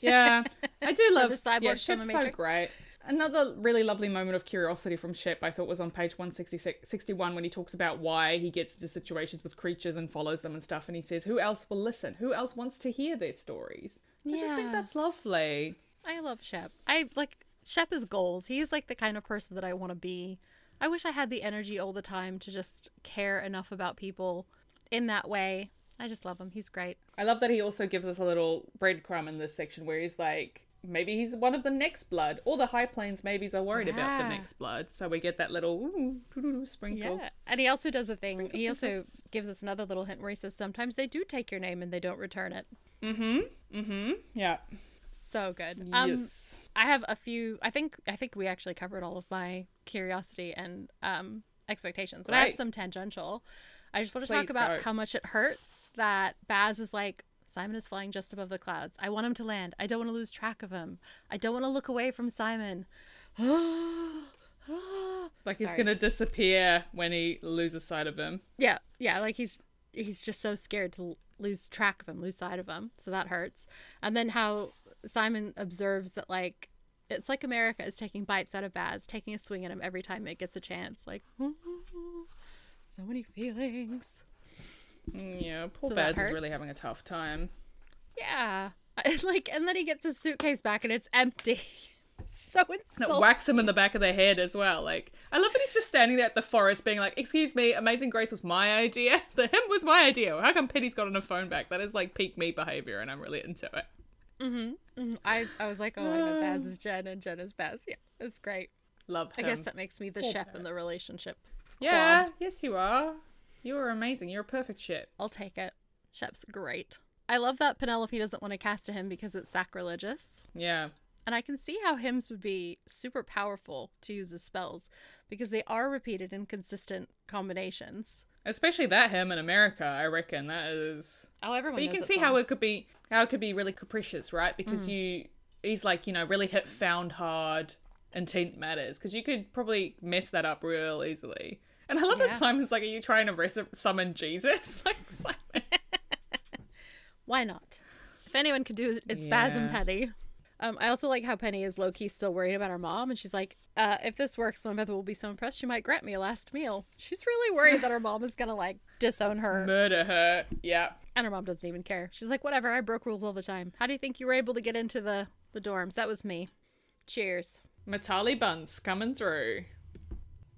Yeah. I do love the cyborgs yeah, from the Shep's so great. Another really lovely moment of curiosity from Shep, I thought, was on page 161 when he talks about why he gets into situations with creatures and follows them and stuff. And he says, Who else will listen? Who else wants to hear their stories? I just think that's lovely. I love Shep. I like Shep is goals. He's like the kind of person that I want to be. I wish I had the energy all the time to just care enough about people in that way. I just love him. He's great. I love that he also gives us a little breadcrumb in this section where he's like, maybe he's one of the next blood. All the High Plains mages are worried about the next blood. So we get that little ooh, sprinkle. Yeah. And he also does a thing. He also gives us another little hint where he says sometimes they do take your name and they don't return it. Mm-hmm. Mm-hmm. Yeah. So good. Um. I have a few I think I think we actually covered all of my curiosity and um expectations, but I have some tangential. I just want to Please talk about go. how much it hurts that Baz is like Simon is flying just above the clouds. I want him to land. I don't want to lose track of him. I don't want to look away from Simon. Like he's Sorry. gonna disappear when he loses sight of him. Yeah, yeah, like he's he's just so scared to lose track of him, lose sight of him. So that hurts. And then how Simon observes that like it's like America is taking bites out of Baz, taking a swing at him every time it gets a chance. Like so many feelings. Yeah, poor So Baz is really having a tough time. Yeah. Like and then he gets his suitcase back and it's empty. so And it whacks hymn in the back of the head as well. Like, I love that he's just standing there at the forest being like, Excuse me, Amazing Grace was my idea. The him was my idea. How come Penny's gotten a phone back? That is like peak me behavior, and I'm really into it. Mm-hmm. I, I was like, oh my god, Baz is Jen and Jen is Baz. Yeah, it's great. Love I guess that makes me the Poor Shep in the relationship. yeah, quad. yes, you are. You are amazing. You're a perfect shit. I'll take it. Shep's great. I love that Penelope doesn't want to cast to him because it's sacrilegious. Yeah. And I can see how hymns would be super powerful to use as spells because they are repeated in consistent combinations. Especially that hymn in America, I reckon that is Oh, everyone. But you can see song. how it could be how it could be really capricious, right? Because Mm. you he's like, you know, really hit found hard intent matters because you could probably mess that up real easily. And I love Yeah. that Simon's like, are you trying to res- summon Jesus? Like Simon. Why not? If anyone could do it, it's Baz and Yeah. Um, I also like how Penny is low key still worried about her mom, and she's like, uh, "If this works, my mother will be so impressed she might grant me a last meal." She's really worried that her mom is gonna like disown her, Murder her. Yeah. and her mom doesn't even care. She's like, "Whatever, I broke rules all the time. How do you think you were able to get into the the dorms? That was me." Cheers. Mitali Bunce coming through.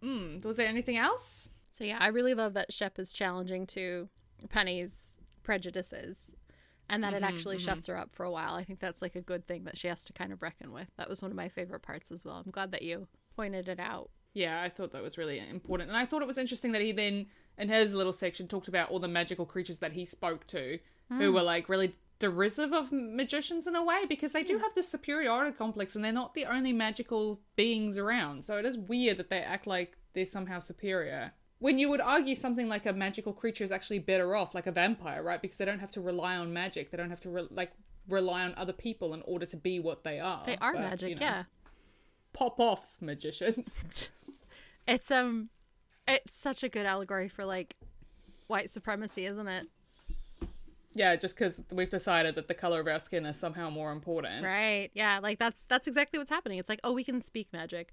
Mm, was there anything else? So yeah, I really love that Shep is challenging to Penny's prejudices and that it mm-hmm, actually mm-hmm. shuts her up for a while. I think that's like a good thing that she has to kind of reckon with. That was one of my favorite parts as well. I'm glad that you pointed it out. Yeah, I thought that was really important. And I thought it was interesting that he then, in his little section, talked about all the magical creatures that he spoke to who hmm. were like really derisive of magicians in a way because they do hmm. have this superiority complex and they're not the only magical beings around. So it is weird that they act like they're somehow superior. When you would argue something like a magical creature is actually better off, like a vampire, right? Because they don't have to rely on magic. They don't have to re- like rely on other people in order to be what they are. They are But, magic, you know, yeah. Pop off magicians. It's um it's such a good allegory for like white supremacy, isn't it? Yeah, just because we've decided that the color of our skin is somehow more important. Right. Yeah, like that's that's exactly what's happening. It's like, "Oh, we can speak magic.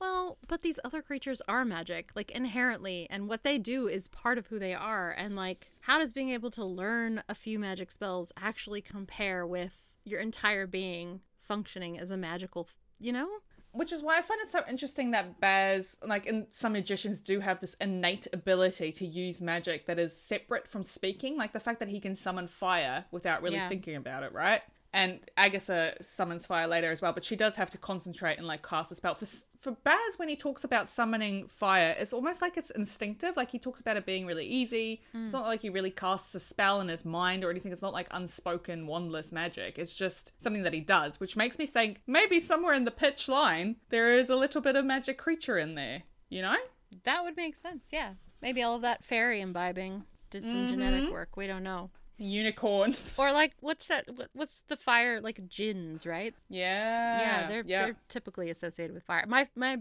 Well, but these other creatures are magic, like inherently, and what they do is part of who they are. And like, how does being able to learn a few magic spells actually compare with your entire being functioning as a magical, you know? Which is why I find it so interesting that Baz, like, and some magicians do have this innate ability to use magic that is separate from speaking. Like the fact that he can summon fire without really Yeah. thinking about it, right? And Agatha summons fire later as well, but she does have to concentrate and like cast a spell. For for Baz, when he talks about summoning fire, it's almost like it's instinctive. Like he talks about it being really easy. Hmm. It's not like he really casts a spell in his mind or anything. It's not like unspoken wandless magic. It's just something that he does, which makes me think maybe somewhere in the Pitch line there is a little bit of magic creature in there. You know? That would make sense, yeah. Maybe all of that fairy imbibing did some genetic mm-hmm. work. We don't know. Unicorns. Or like, what's that? What's the fire? Like jinns right? yeah. yeah, they're yeah. they're typically associated with fire. My my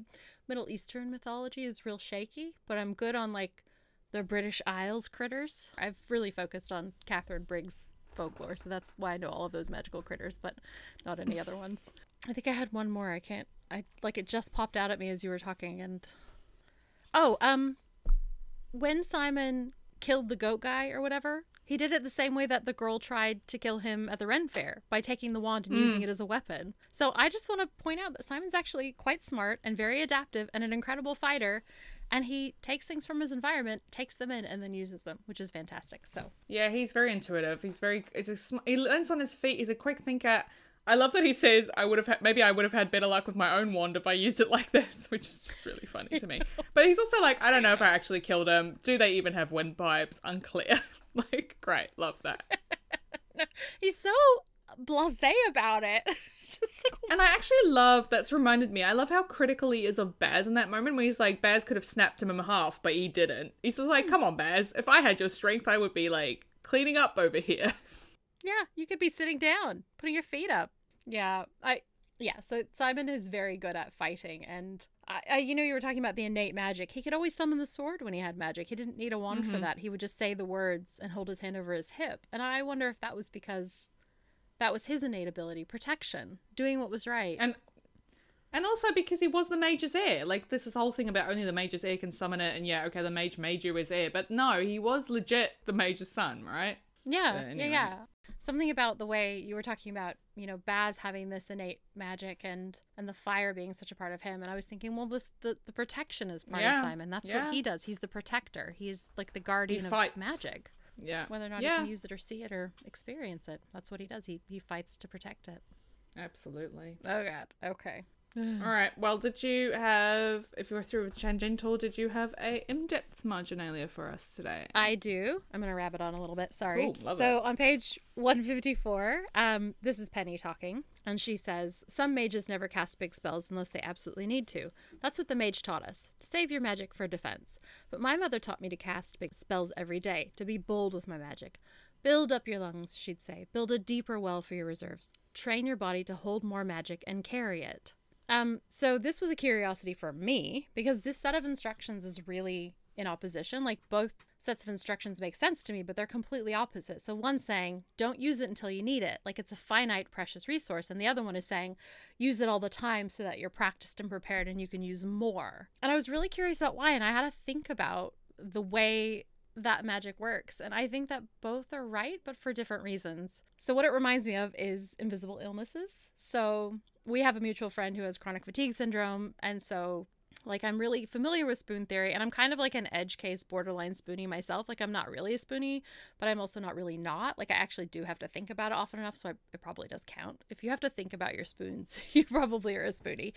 Middle Eastern mythology is real shaky, but I'm good on like the British Isles critters. I've really focused on Katharine Briggs folklore, so that's why I know all of those magical critters, but not any other ones. I think I had one more. I can't. I like it just popped out at me as you were talking, and oh, um, when Simon killed the goat guy or whatever, he did it the same way that the girl tried to kill him at the Ren Fair by taking the wand and hmm. using it as a weapon. So I just want to point out that Simon's actually quite smart and very adaptive and an incredible fighter. And he takes things from his environment, takes them in, and then uses them, which is fantastic. So Yeah, he's very intuitive. He's very. It's a. sm- He learns on his feet. He's a quick thinker. I love that he says, "I would have had, maybe I would have had better luck with my own wand if I used it like this," which is just really funny to me. But he's also like, "I don't know if I actually killed him. Do they even have windpipes? Unclear." like, great, love that. he's so blasé about it. just like, And I actually love that's reminded me. I love how critical he is of Baz in that moment where he's like, Baz could have snapped him in half, but he didn't. He's just like, "Come on, Baz. If I had your strength, I would be like cleaning up over here." Yeah, you could be sitting down, putting your feet up. Yeah, I yeah. So Simon is very good at fighting, and I, I you know you were talking about the innate magic. He could always summon the sword when he had magic. He didn't need a wand for mm-hmm. that. He would just say the words and hold his hand over his hip. And I wonder if that was because that was his innate ability, protection, doing what was right. And and also because he was the mage's heir. Like this is whole thing about only the mage's heir can summon it, and yeah, okay, the mage made you his heir, but no, he was legit the mage's son, right? Yeah, But yeah, yeah. Something about the way you were talking about, you know, Baz having this innate magic and and the fire being such a part of him, and I was thinking, well, this the the protection is part of Simon. That's yeah. what he does. He's the protector. He's like the guardian of fights. magic. Yeah. Whether or not yeah, he can use it or see it or experience it, that's what he does. He he fights to protect it. absolutely. Oh God. Okay. All right. Well, did you have, if you were through with Tangential, did you have a in-depth marginalia for us today? I do. I'm gonna wrap it on a little bit. Sorry. Cool, so on page 154, um, this is Penny talking, and she says, "Some mages never cast big spells unless they absolutely need to. That's what the mage taught us: to save your magic for defense. But my mother taught me to cast big spells every day, to be bold with my magic. Build up your lungs, she'd say. Build a deeper well for your reserves. Train your body to hold more magic and carry it." Um, so this was a curiosity for me because this set of instructions is really in opposition. Like both sets of instructions make sense to me, but they're completely opposite. So one's saying, don't use it until you need it, like it's a finite, precious resource. And the other one is saying, use it all the time so that you're practiced and prepared and you can use more. And I was really curious about why, and I had to think about the way that magic works. And I think that both are right, but for different reasons. So, what it reminds me of is invisible illnesses. So, we have a mutual friend who has chronic fatigue syndrome. And so, like, I'm really familiar with spoon theory, and I'm kind of like an edge case borderline spoonie myself. Like, I'm not really a spoonie, but I'm also not really not. Like, I actually do have to think about it often enough, so I, it probably does count. If you have to think about your spoons, you probably are a spoonie.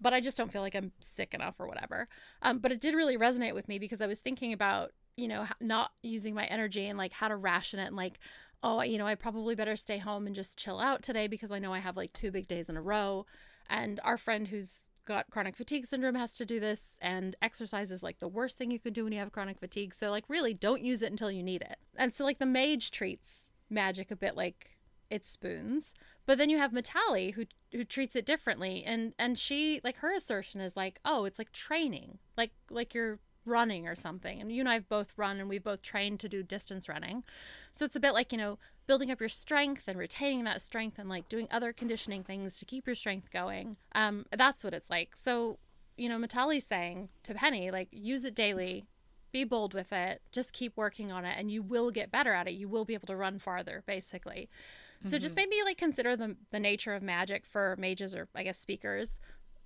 But I just don't feel like I'm sick enough or whatever. Um, but it did really resonate with me because I was thinking about, you know, not using my energy and like how to ration it and like, oh, you know, I probably better stay home and just chill out today because I know I have like two big days in a row. And our friend who's got chronic fatigue syndrome has to do this, and exercise is like the worst thing you can do when you have chronic fatigue. So, like, really, don't use it until you need it. And so, like, the mage treats magic a bit like it's spoons, but then you have Mitali who who treats it differently, and and she like her assertion is like, oh, it's like training, like like you're running or something. And you and I have both run, and we've both trained to do distance running, so it's a bit like you know building up your strength and retaining that strength and like doing other conditioning things to keep your strength going. Um, that's what it's like. So you know, Mitali's saying to Penny, like, use it daily, be bold with it, just keep working on it, and you will get better at it. You will be able to run farther, basically. So just maybe like consider the the nature of magic for mages or I guess speakers.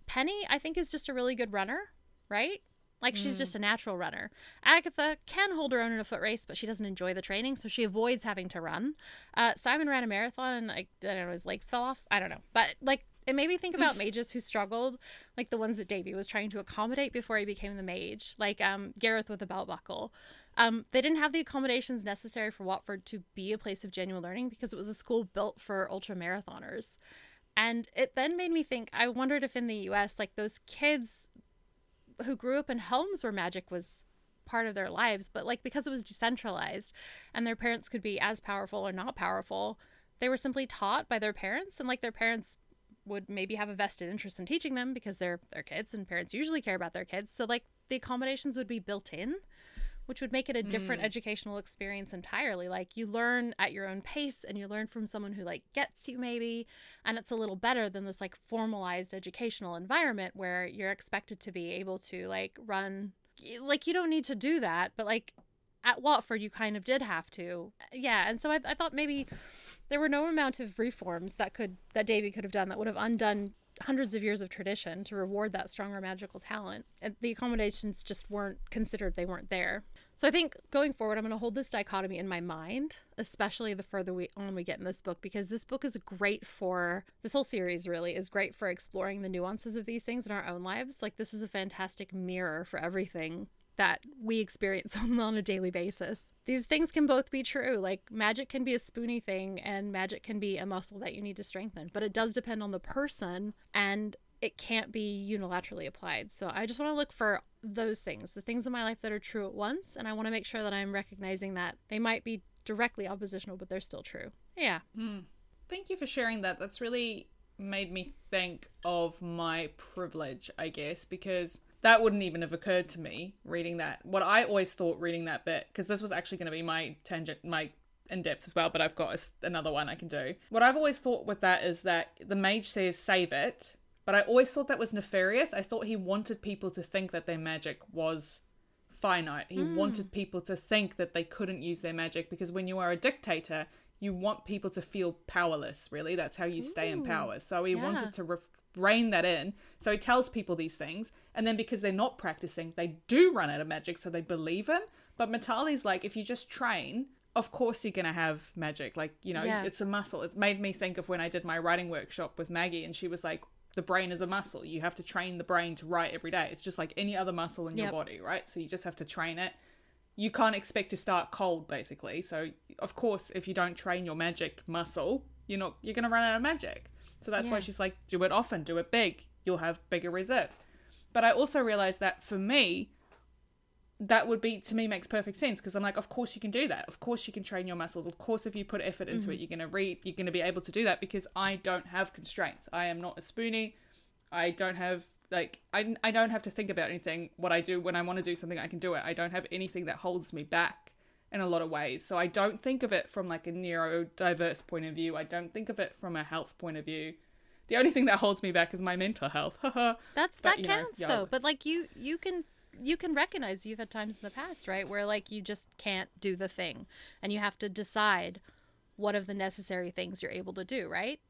Penny, I think, is just a really good runner, right? Like she's just a natural runner. Agatha can hold her own in a foot race, but she doesn't enjoy the training, so she avoids having to run. Uh, Simon ran a marathon, and I, I don't know, his legs fell off. I don't know, but like it made me think about mages who struggled, like the ones that Davy was trying to accommodate before he became the mage, like um, Gareth with a belt buckle. Um, they didn't have the accommodations necessary for Watford to be a place of genuine learning because it was a school built for ultra marathoners. And it then made me think I wondered if in the US, like those kids who grew up in homes where magic was part of their lives, but like because it was decentralized and their parents could be as powerful or not powerful, they were simply taught by their parents and like their parents would maybe have a vested interest in teaching them because they're their kids and parents usually care about their kids. So like the accommodations would be built in which would make it a different Mm. educational experience entirely. Like you learn at your own pace and you learn from someone who like gets you maybe, and it's a little better than this like formalized educational environment where you're expected to be able to like run like you don't need to do that, but like at Watford you kind of did have to. Yeah, and so I, I thought maybe there were no amount of reforms that could that Davy could have done that would have undone hundreds of years of tradition to reward that stronger magical talent. And the accommodations just weren't considered, they weren't there. So I think going forward, I'm going to hold this dichotomy in my mind, especially the further we on we get in this book, because this book is great for this whole series. Really is great for exploring the nuances of these things in our own lives. Like this is a fantastic mirror for everything that we experience on a daily basis. These things can both be true. Like magic can be a spoony thing and magic can be a muscle that you need to strengthen, but it does depend on the person and it can't be unilaterally applied. So I just want to look for those things, the things in my life that are true at once, and I want to make sure that I'm recognizing that they might be directly oppositional, but they're still true. Yeah. Hmm. Thank you for sharing that. That's really made me think of my privilege, I guess, because that wouldn't even have occurred to me reading that. What I always thought reading that bit, because this was actually going to be my tangent, my in depth as well, but I've got another one I can do. What I've always thought with that is that the mage says save it, but I always thought that was nefarious. I thought he wanted people to think that their magic was finite. He hmm. wanted people to think that they couldn't use their magic because when you are a dictator, you want people to feel powerless, really. That's how you stay in power. So he yeah. wanted to re- rein that in. So he tells people these things. And then because they're not practicing, they do run out of magic. So they believe him. But Mitali's like, if you just train, of course you're going to have magic. Like, you know, Yeah. it's a muscle. It made me think of when I did my writing workshop with Maggie and she was like, the brain is a muscle. You have to train the brain to write every day. It's just like any other muscle in your body, right? So you just have to train it. You can't expect to start cold, basically. So of course, if you don't train your magic muscle, you're not you're gonna run out of magic. So that's why she's like, do it often, do it big. You'll have bigger reserves. But I also realized that for me, that would be to me makes perfect sense because I'm like, of course you can do that. Of course you can train your muscles. Of course, if you put effort into it, mm. you're gonna read. You're gonna be able to do that because I don't have constraints. I am not a spoonie. I don't have like I I don't have to think about anything. What I do when I want to do something, I can do it. I don't have anything that holds me back in a lot of ways. So I don't think of it from like a neurodiverse point of view. I don't think of it from a health point of view. The only thing that holds me back is my mental health. That's But, that you know, counts though. But like you you can you can recognize you've had times in the past, right, where like you just can't do the thing and you have to decide what of the necessary things you're able to do, right?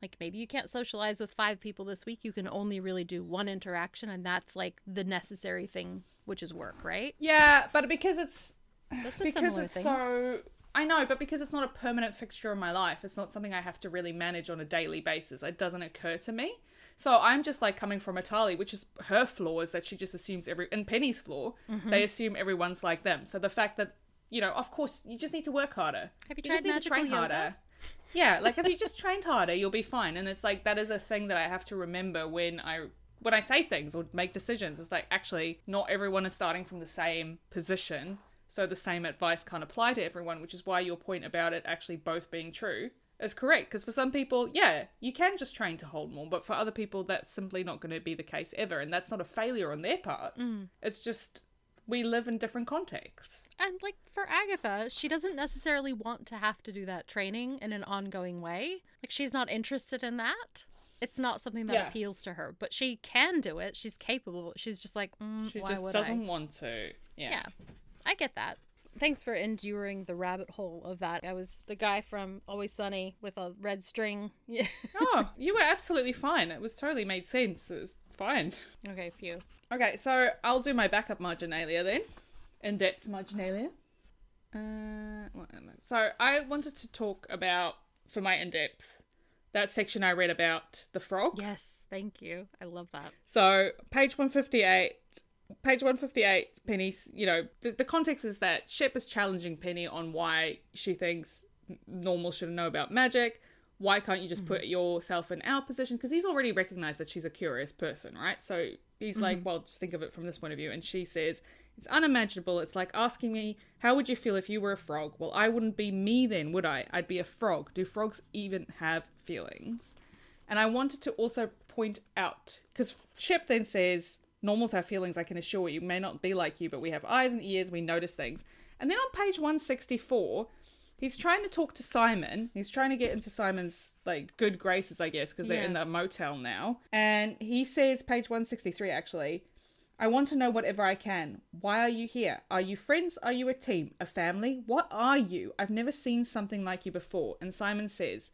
Like maybe you can't socialize with five people this week. You can only really do one interaction and that's like the necessary thing, which is work, right? yeah, but because it's That's a because it's thing. so I know, but because it's not a permanent fixture in my life, it's not something I have to really manage on a daily basis. It doesn't occur to me. So I'm just like coming from Atali, which is her flaw is that she just assumes every and Penny's flaw, Mm-hmm. they assume everyone's like them. So the fact that you know, of course, you just need to work harder. Have you just tried need to train yoga? harder. Yeah, like if you just trained harder, you'll be fine. And it's like that is a thing that I have to remember when I when I say things or make decisions. It's like actually not everyone is starting from the same position, so the same advice can't apply to everyone. Which is why your point about it actually both being true is correct. Because for some people, yeah, you can just train to hold more, but for other people, that's simply not going to be the case ever, and that's not a failure on their parts. It's just we live in different contexts. And like for Agatha, she doesn't necessarily want to have to do that training in an ongoing way. Like she's not interested in that. it's not something that Yeah. appeals to her. But she can do it. She's capable. She's just like, mm, She just doesn't I? want to. Yeah. Yeah, I get that. Thanks for enduring the rabbit hole of that. I was the guy from Always Sunny with a red string. Yeah. oh, you were absolutely fine. It was totally made sense. It was fine. okay, phew. Okay, so I'll do my backup marginalia then. In depth marginalia. Uh, what so I wanted to talk about, for my in depth, that section I read about the frog. Yes, thank you. I love that. So, page 158, page 158, Penny's, you know, the, the context is that Shep is challenging Penny on why she thinks normal shouldn't know about magic. Why can't you just put mm-hmm. yourself in our position? Because he's already recognized that she's a curious person, right? So he's like, mm-hmm. well, just think of it from this point of view. And she says, it's unimaginable. It's like asking me, how would you feel if you were a frog? Well, I wouldn't be me then, would I? I'd be a frog. Do frogs even have feelings? And I wanted to also point out because Shep then says, Normals have feelings, I can assure you. May not be like you, but we have eyes and ears, we notice things. And then on page 164, he's trying to talk to Simon. He's trying to get into Simon's like good graces, I guess, because they're Yeah. in the motel now. And he says, page 163 actually, I want to know whatever I can. Why are you here? Are you friends? Are you a team? A family? What are you? I've never seen something like you before. And Simon says,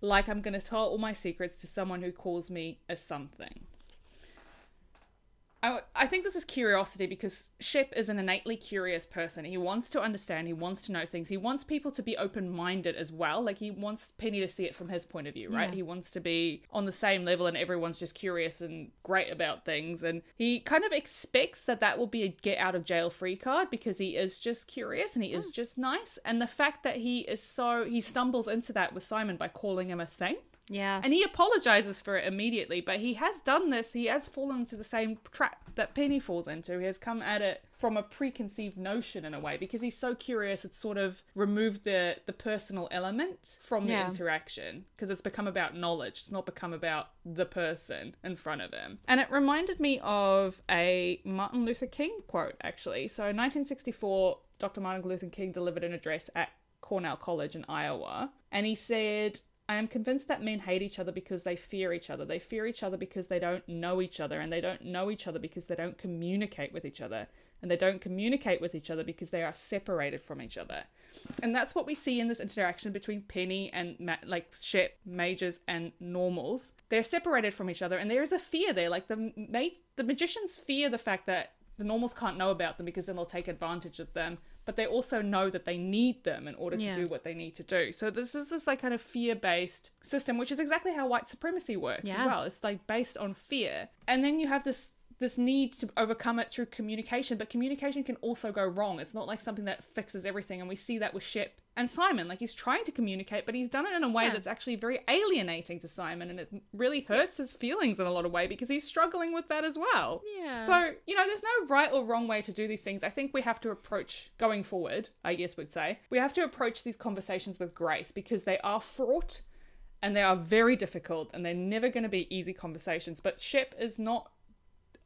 like I'm going to tell all my secrets to someone who calls me a something. I, I think this is curiosity because Shep is an innately curious person. He wants to understand, he wants to know things, he wants people to be open minded as well. Like, he wants Penny to see it from his point of view, right? Yeah. He wants to be on the same level and everyone's just curious and great about things. And he kind of expects that that will be a get out of jail free card because he is just curious and he is hmm. just nice. And the fact that he is so, he stumbles into that with Simon by calling him a thing. Yeah. And he apologizes for it immediately, but he has done this. He has fallen into the same trap that Penny falls into. He has come at it from a preconceived notion in a way because he's so curious. It's sort of removed the the personal element from the Yeah. interaction because it's become about knowledge. It's not become about the person in front of him. And it reminded me of a Martin Luther King quote actually. So in 1964, Dr. Martin Luther King delivered an address at Cornell College in Iowa, and he said. I am convinced that men hate each other because they fear each other. They fear each other because they don't know each other, and they don't know each other because they don't communicate with each other. And they don't communicate with each other because they are separated from each other. And that's what we see in this interaction between Penny and Ma- like Shep, Mages, and Normals. They're separated from each other, and there is a fear there. Like the ma- the magicians fear the fact that the normals can't know about them because then they'll take advantage of them. But they also know that they need them in order to Yeah. do what they need to do. So this is this like kind of fear based system, which is exactly how white supremacy works as well. It's like based on fear, and then you have this this need to overcome it through communication. But communication can also go wrong. It's not like something that fixes everything, and we see that with Shep and Simon. Like he's trying to communicate, but he's done it in a way Yeah. that's actually very alienating to Simon, and it really hurts his feelings in a lot of way because he's struggling with that as well. Yeah. So, you know, there's no right or wrong way to do these things. I think we have to approach going forward, I guess would say, we have to approach these conversations with grace because they are fraught and they are very difficult and they're never going to be easy conversations. But Shep is not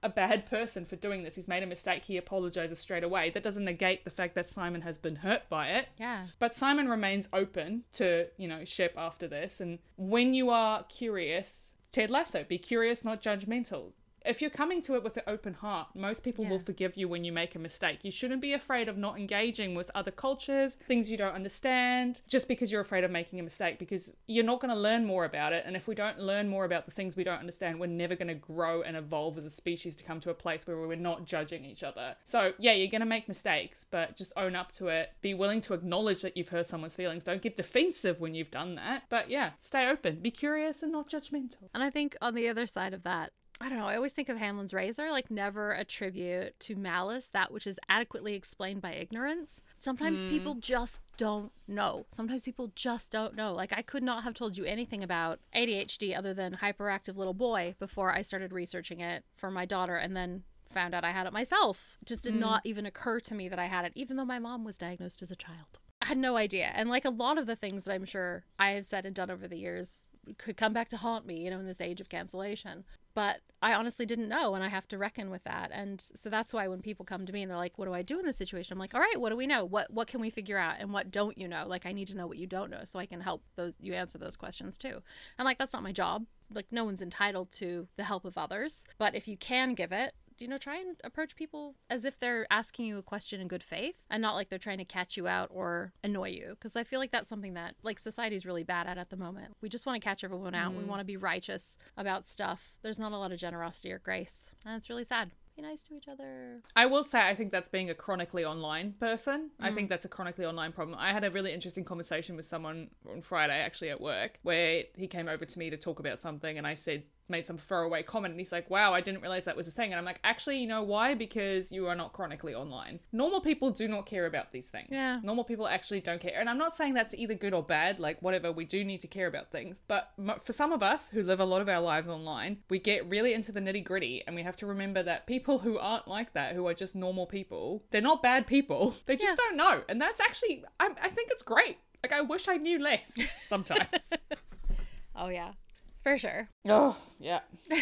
a bad person for doing this. He's made a mistake. He apologizes straight away. That doesn't negate the fact that Simon has been hurt by it. yeah. But Simon remains open to, you know, Shep after this. And when you are curious, Ted Lasso, be curious, not judgmental. If you're coming to it with an open heart, most people will forgive you when you make a mistake. You shouldn't be afraid of not engaging with other cultures, things you don't understand, just because you're afraid of making a mistake, because you're not going to learn more about it. And if we don't learn more about the things we don't understand, we're never going to grow and evolve as a species to come to a place where we're not judging each other. So, yeah, you're going to make mistakes, but just own up to it. Be willing to acknowledge that you've hurt someone's feelings. Don't get defensive when you've done that. But yeah, stay open. Be curious and not judgmental. And I think on the other side of that, I don't know, I always think of Hanlon's razor, like never attribute to malice that which is adequately explained by ignorance. Sometimes hmm. people just don't know. Sometimes people just don't know. Like I could not have told you anything about ADHD other than hyperactive little boy before I started researching it for my daughter and then found out I had it myself. It just did hmm. not even occur to me that I had it, even though my mom was diagnosed as a child. I had no idea. And like a lot of the things that I'm sure I have said and done over the years could come back to haunt me, you know, in this age of cancellation. But I honestly didn't know, and I have to reckon with that. And so that's why when people come to me and they're like, "What do I do in this situation?" I'm like, "All right, what do we know? What what can we figure out? And what don't you know? Like, I need to know what you don't know, so I can help those you answer those questions too." And like, that's not my job like no one's entitled to the help of others, but if you can give it, you know, try and approach people as if they're asking you a question in good faith and not like they're trying to catch you out or annoy you. Because I feel like that's something that like society's really bad at at the moment. We just want to catch everyone out. We mm-hmm. want to be righteous about stuff. There's not a lot of generosity or grace, and it's really sad. Be nice to each other. I will say, I think that's being a chronically online person. I think mm-hmm. that's a chronically online problem. I had a really interesting conversation with someone on Friday, actually at work, where he came over to me to talk about something, and I said, made some throwaway comment, and he's like, "Wow, I didn't realize that was a thing." And I'm like, "Actually, you know why? Because you are not chronically online. Normal people do not care about these things. Yeah. Normal people actually don't care. And I'm not saying that's either good or bad. Like whatever, we do need to care about things. But for some of us who live a lot of our lives online, we get really into the nitty gritty, and we have to remember that people who aren't like that, who are just normal people, they're not bad people. They just Yeah. don't know, and that's actually, I, I think it's great. Like I wish I knew less sometimes. Oh yeah, for sure. oh yeah.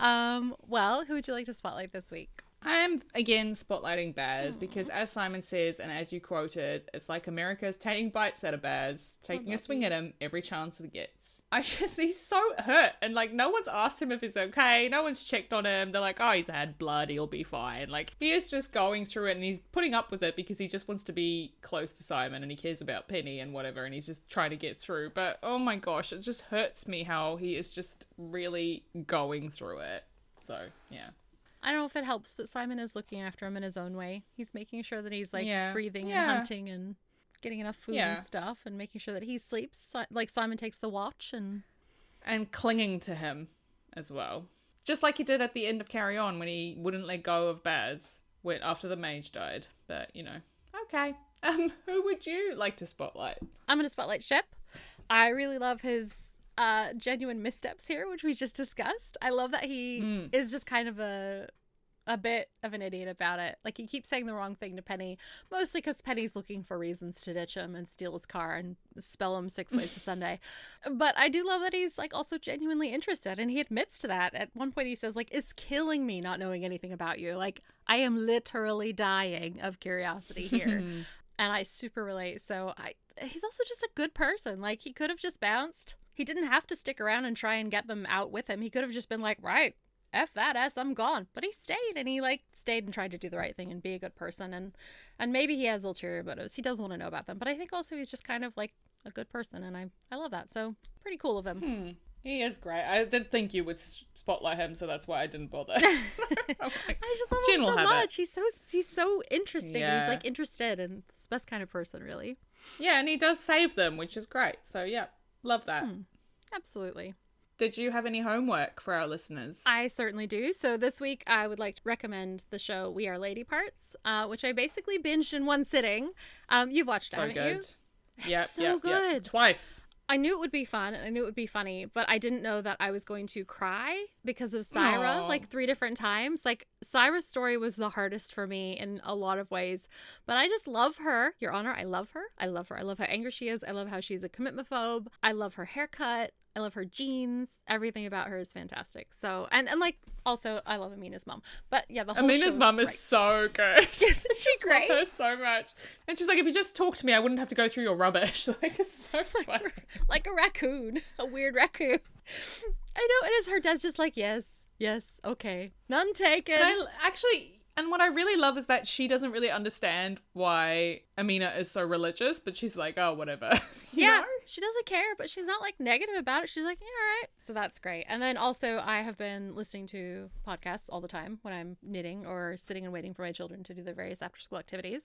Um, well, who would you like to spotlight this week? I'm again spotlighting Baz because, as Simon says, and as you quoted, it's like America's taking bites out of Baz, taking oh, a swing at him every chance it gets. I just, he's so hurt, and like, no one's asked him if he's okay, no one's checked on him. They're like, oh, he's had blood, he'll be fine. Like, he is just going through it and he's putting up with it because he just wants to be close to Simon and he cares about Penny and whatever, and he's just trying to get through. But oh my gosh, it just hurts me how he is just really going through it. So, yeah. I don't know if it helps, but Simon is looking after him in his own way. He's making sure that he's like Yeah. breathing Yeah. and hunting and getting enough food Yeah. and stuff, and making sure that he sleeps. Like Simon takes the watch, and and clinging to him as well. Just like he did at the end of Carry On when he wouldn't let go of Baz when, after the mage died. But, you know, okay. Um, who would you like to spotlight? I'm gonna spotlight Shep. I really love his uh genuine missteps here, which we just discussed. I love that he Mm. is just kind of a a bit of an idiot about it. Like he keeps saying the wrong thing to Penny, mostly because Penny's looking for reasons to ditch him and steal his car and spell him six ways to Sunday. But I do love that he's like also genuinely interested, and he admits to that. At one point, he says like, "It's killing me not knowing anything about you. Like I am literally dying of curiosity here." and I super relate. So I he's also just a good person. Like he could have just bounced. He didn't have to stick around and try and get them out with him. He could have just been like, "Right, F that S, I'm gone." But he stayed and he like stayed and tried to do the right thing and be a good person and and maybe he has ulterior motives. He doesn't want to know about them, but I think also he's just kind of like a good person and I I love that. So, pretty cool of him. Hmm. He is great. I did think you would spotlight him, so that's why I didn't bother. Like, I just love him so it. much. He's so he's so interesting. Yeah. He's like interested and the best kind of person, really. yeah, and he does save them, which is great. So, yeah, love that. Absolutely. Did you have any homework for our listeners? I certainly do. So this week, I would like to recommend the show We Are Lady Parts, uh, which I basically binged in one sitting. Um, you've watched it, so haven't good. you? Yep, so yep, yep. good. Twice. I knew it would be fun and I knew it would be funny, but I didn't know that I was going to cry because of Saira Aw. like three different times. Like Saira's story was the hardest for me in a lot of ways, but I just love her. Your Honor, I love her. I love her. I love how angry she is. I love how she's a commitment phobe. I love her haircut. I love her jeans. Everything about her is fantastic. So and and like also I love Amina's mom. But yeah, the whole Amina's mum is so good. Isn't she great? love her so much. And she's like, if you just talk to me, I wouldn't have to go through your rubbish. Like, it's so funny. like a raccoon, a weird raccoon. I know, it's her dad's just like, yes, yes, okay, none taken. I actually, and what I really love is that she doesn't really understand why Amina is so religious, but she's like, oh, whatever. Yeah, know? she doesn't care, but she's not like negative about it. She's like, yeah, all right. So that's great. And then also, I have been listening to podcasts all the time when I'm knitting or sitting and waiting for my children to do their various after school activities.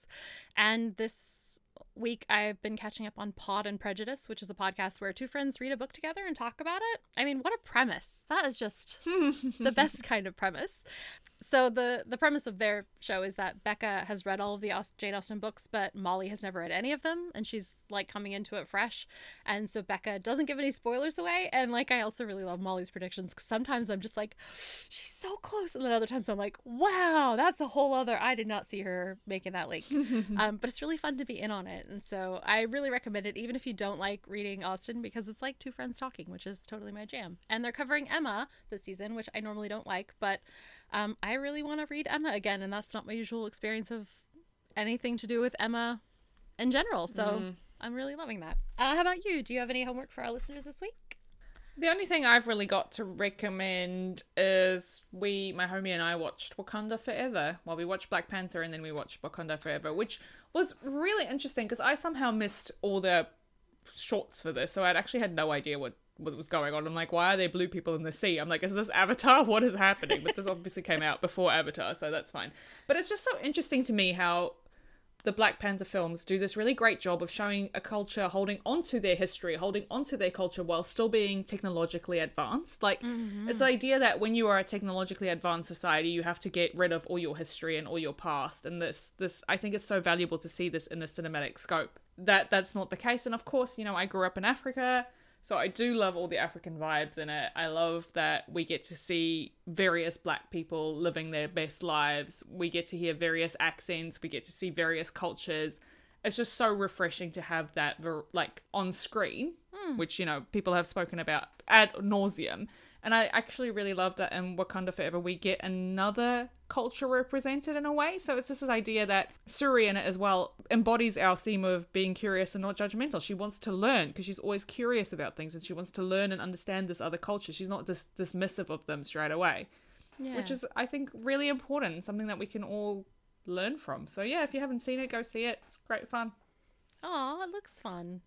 And this week, I've been catching up on Pod and Prejudice, which is a podcast where two friends read a book together and talk about it. I mean, what a premise! That is just the best kind of premise. So the the premise of their show is that Becca has read all of the Jane Austen books, but Molly has never read any of them, and she's like coming into it fresh. And so Becca doesn't give any spoilers away. And like I also really love Molly's predictions because sometimes I'm just like, she's so close, and then other times I'm like, wow, that's a whole other. I did not see her making that leap. um, but it's really fun to be in on it, and so I really recommend it, even if you don't like reading Austen, because it's like two friends talking, which is totally my jam. And they're covering Emma this season, which I normally don't like, but um, I really want to read Emma again, and that's not my usual experience of anything to do with Emma in general. So I'm really loving that. Uh, how about you? Do you have any homework for our listeners this week? The only thing I've really got to recommend is we, my homie and I watched Wakanda Forever. Well, we watched Black Panther and then we watched Wakanda Forever, which was really interesting because I somehow missed all the shorts for this, so I'd actually had no idea what what was going on. I'm like, why are there blue people in the sea? I'm like, is this Avatar? What is happening? But this obviously came out before Avatar, so that's fine. But it's just so interesting to me how the Black Panther films do this really great job of showing a culture holding onto their history, holding onto their culture while still being technologically advanced. Like, mm-hmm. it's the idea that when you are a technologically advanced society, you have to get rid of all your history and all your past. And this, this, I think it's so valuable to see this in a cinematic scope. That that's not the case. And of course, you know, I grew up in Africa. So I do love all the African vibes in it. I love that we get to see various black people living their best lives. We get to hear various accents, we get to see various cultures. It's just so refreshing to have that like on screen, mm. which you know people have spoken about ad nauseum. And I actually really loved that in Wakanda Forever we get another culture represented in a way. So it's just this idea that Shuri in it as well embodies our theme of being curious and not judgmental. She wants to learn because she's always curious about things and she wants to learn and understand this other culture. She's not dis- dismissive of them straight away. Yeah. Which is I think really important, something that we can all learn from. So yeah, if you haven't seen it, go see it. It's great fun. Oh, it looks fun.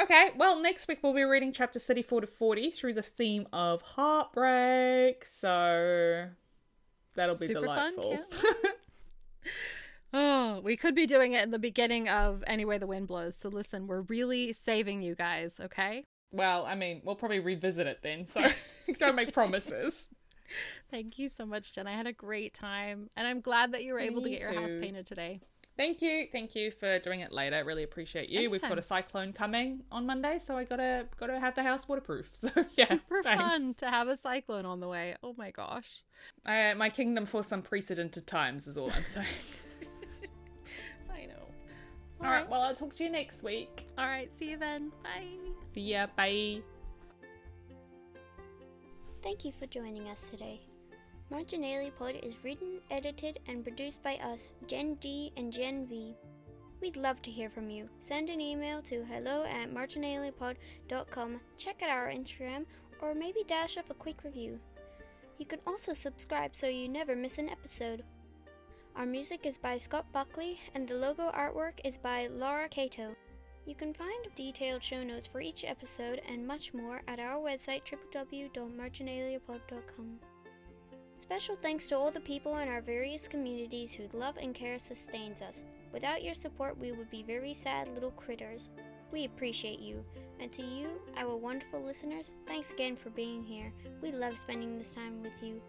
Okay, well, next week we'll be reading chapters 34 to 40 through the theme of heartbreak. So that'll be Super delightful. Fun, oh, we could be doing it in the beginning of Any Way the Wind Blows. So listen, we're really saving you guys, okay? Well, I mean, we'll probably revisit it then. So don't make promises. Thank you so much, Jen. I had a great time. And I'm glad that you were able to get too. your house painted today. Thank you, thank you for doing it later. Really appreciate you. Anytime. We've got a cyclone coming on Monday, so I gotta gotta have the house waterproof. So yeah, super thanks. fun to have a cyclone on the way. Oh my gosh, uh, my kingdom for some precedented times is all I'm saying. I know. All, all right. right, well I'll talk to you next week. All right, see you then. Bye. See ya. Bye. Thank you for joining us today. Marginalia Pod is written, edited, and produced by us, Jen D and Jen V. We'd love to hear from you. Send an email to hello at marginaliapod.com, check out our Instagram, or maybe dash off a quick review. You can also subscribe so you never miss an episode. Our music is by Scott Buckley, and the logo artwork is by Laura Cato. You can find detailed show notes for each episode and much more at our website www.marginaliapod.com. Special thanks to all the people in our various communities whose love and care sustains us. Without your support, we would be very sad little critters. We appreciate you. And to you, our wonderful listeners, thanks again for being here. We love spending this time with you.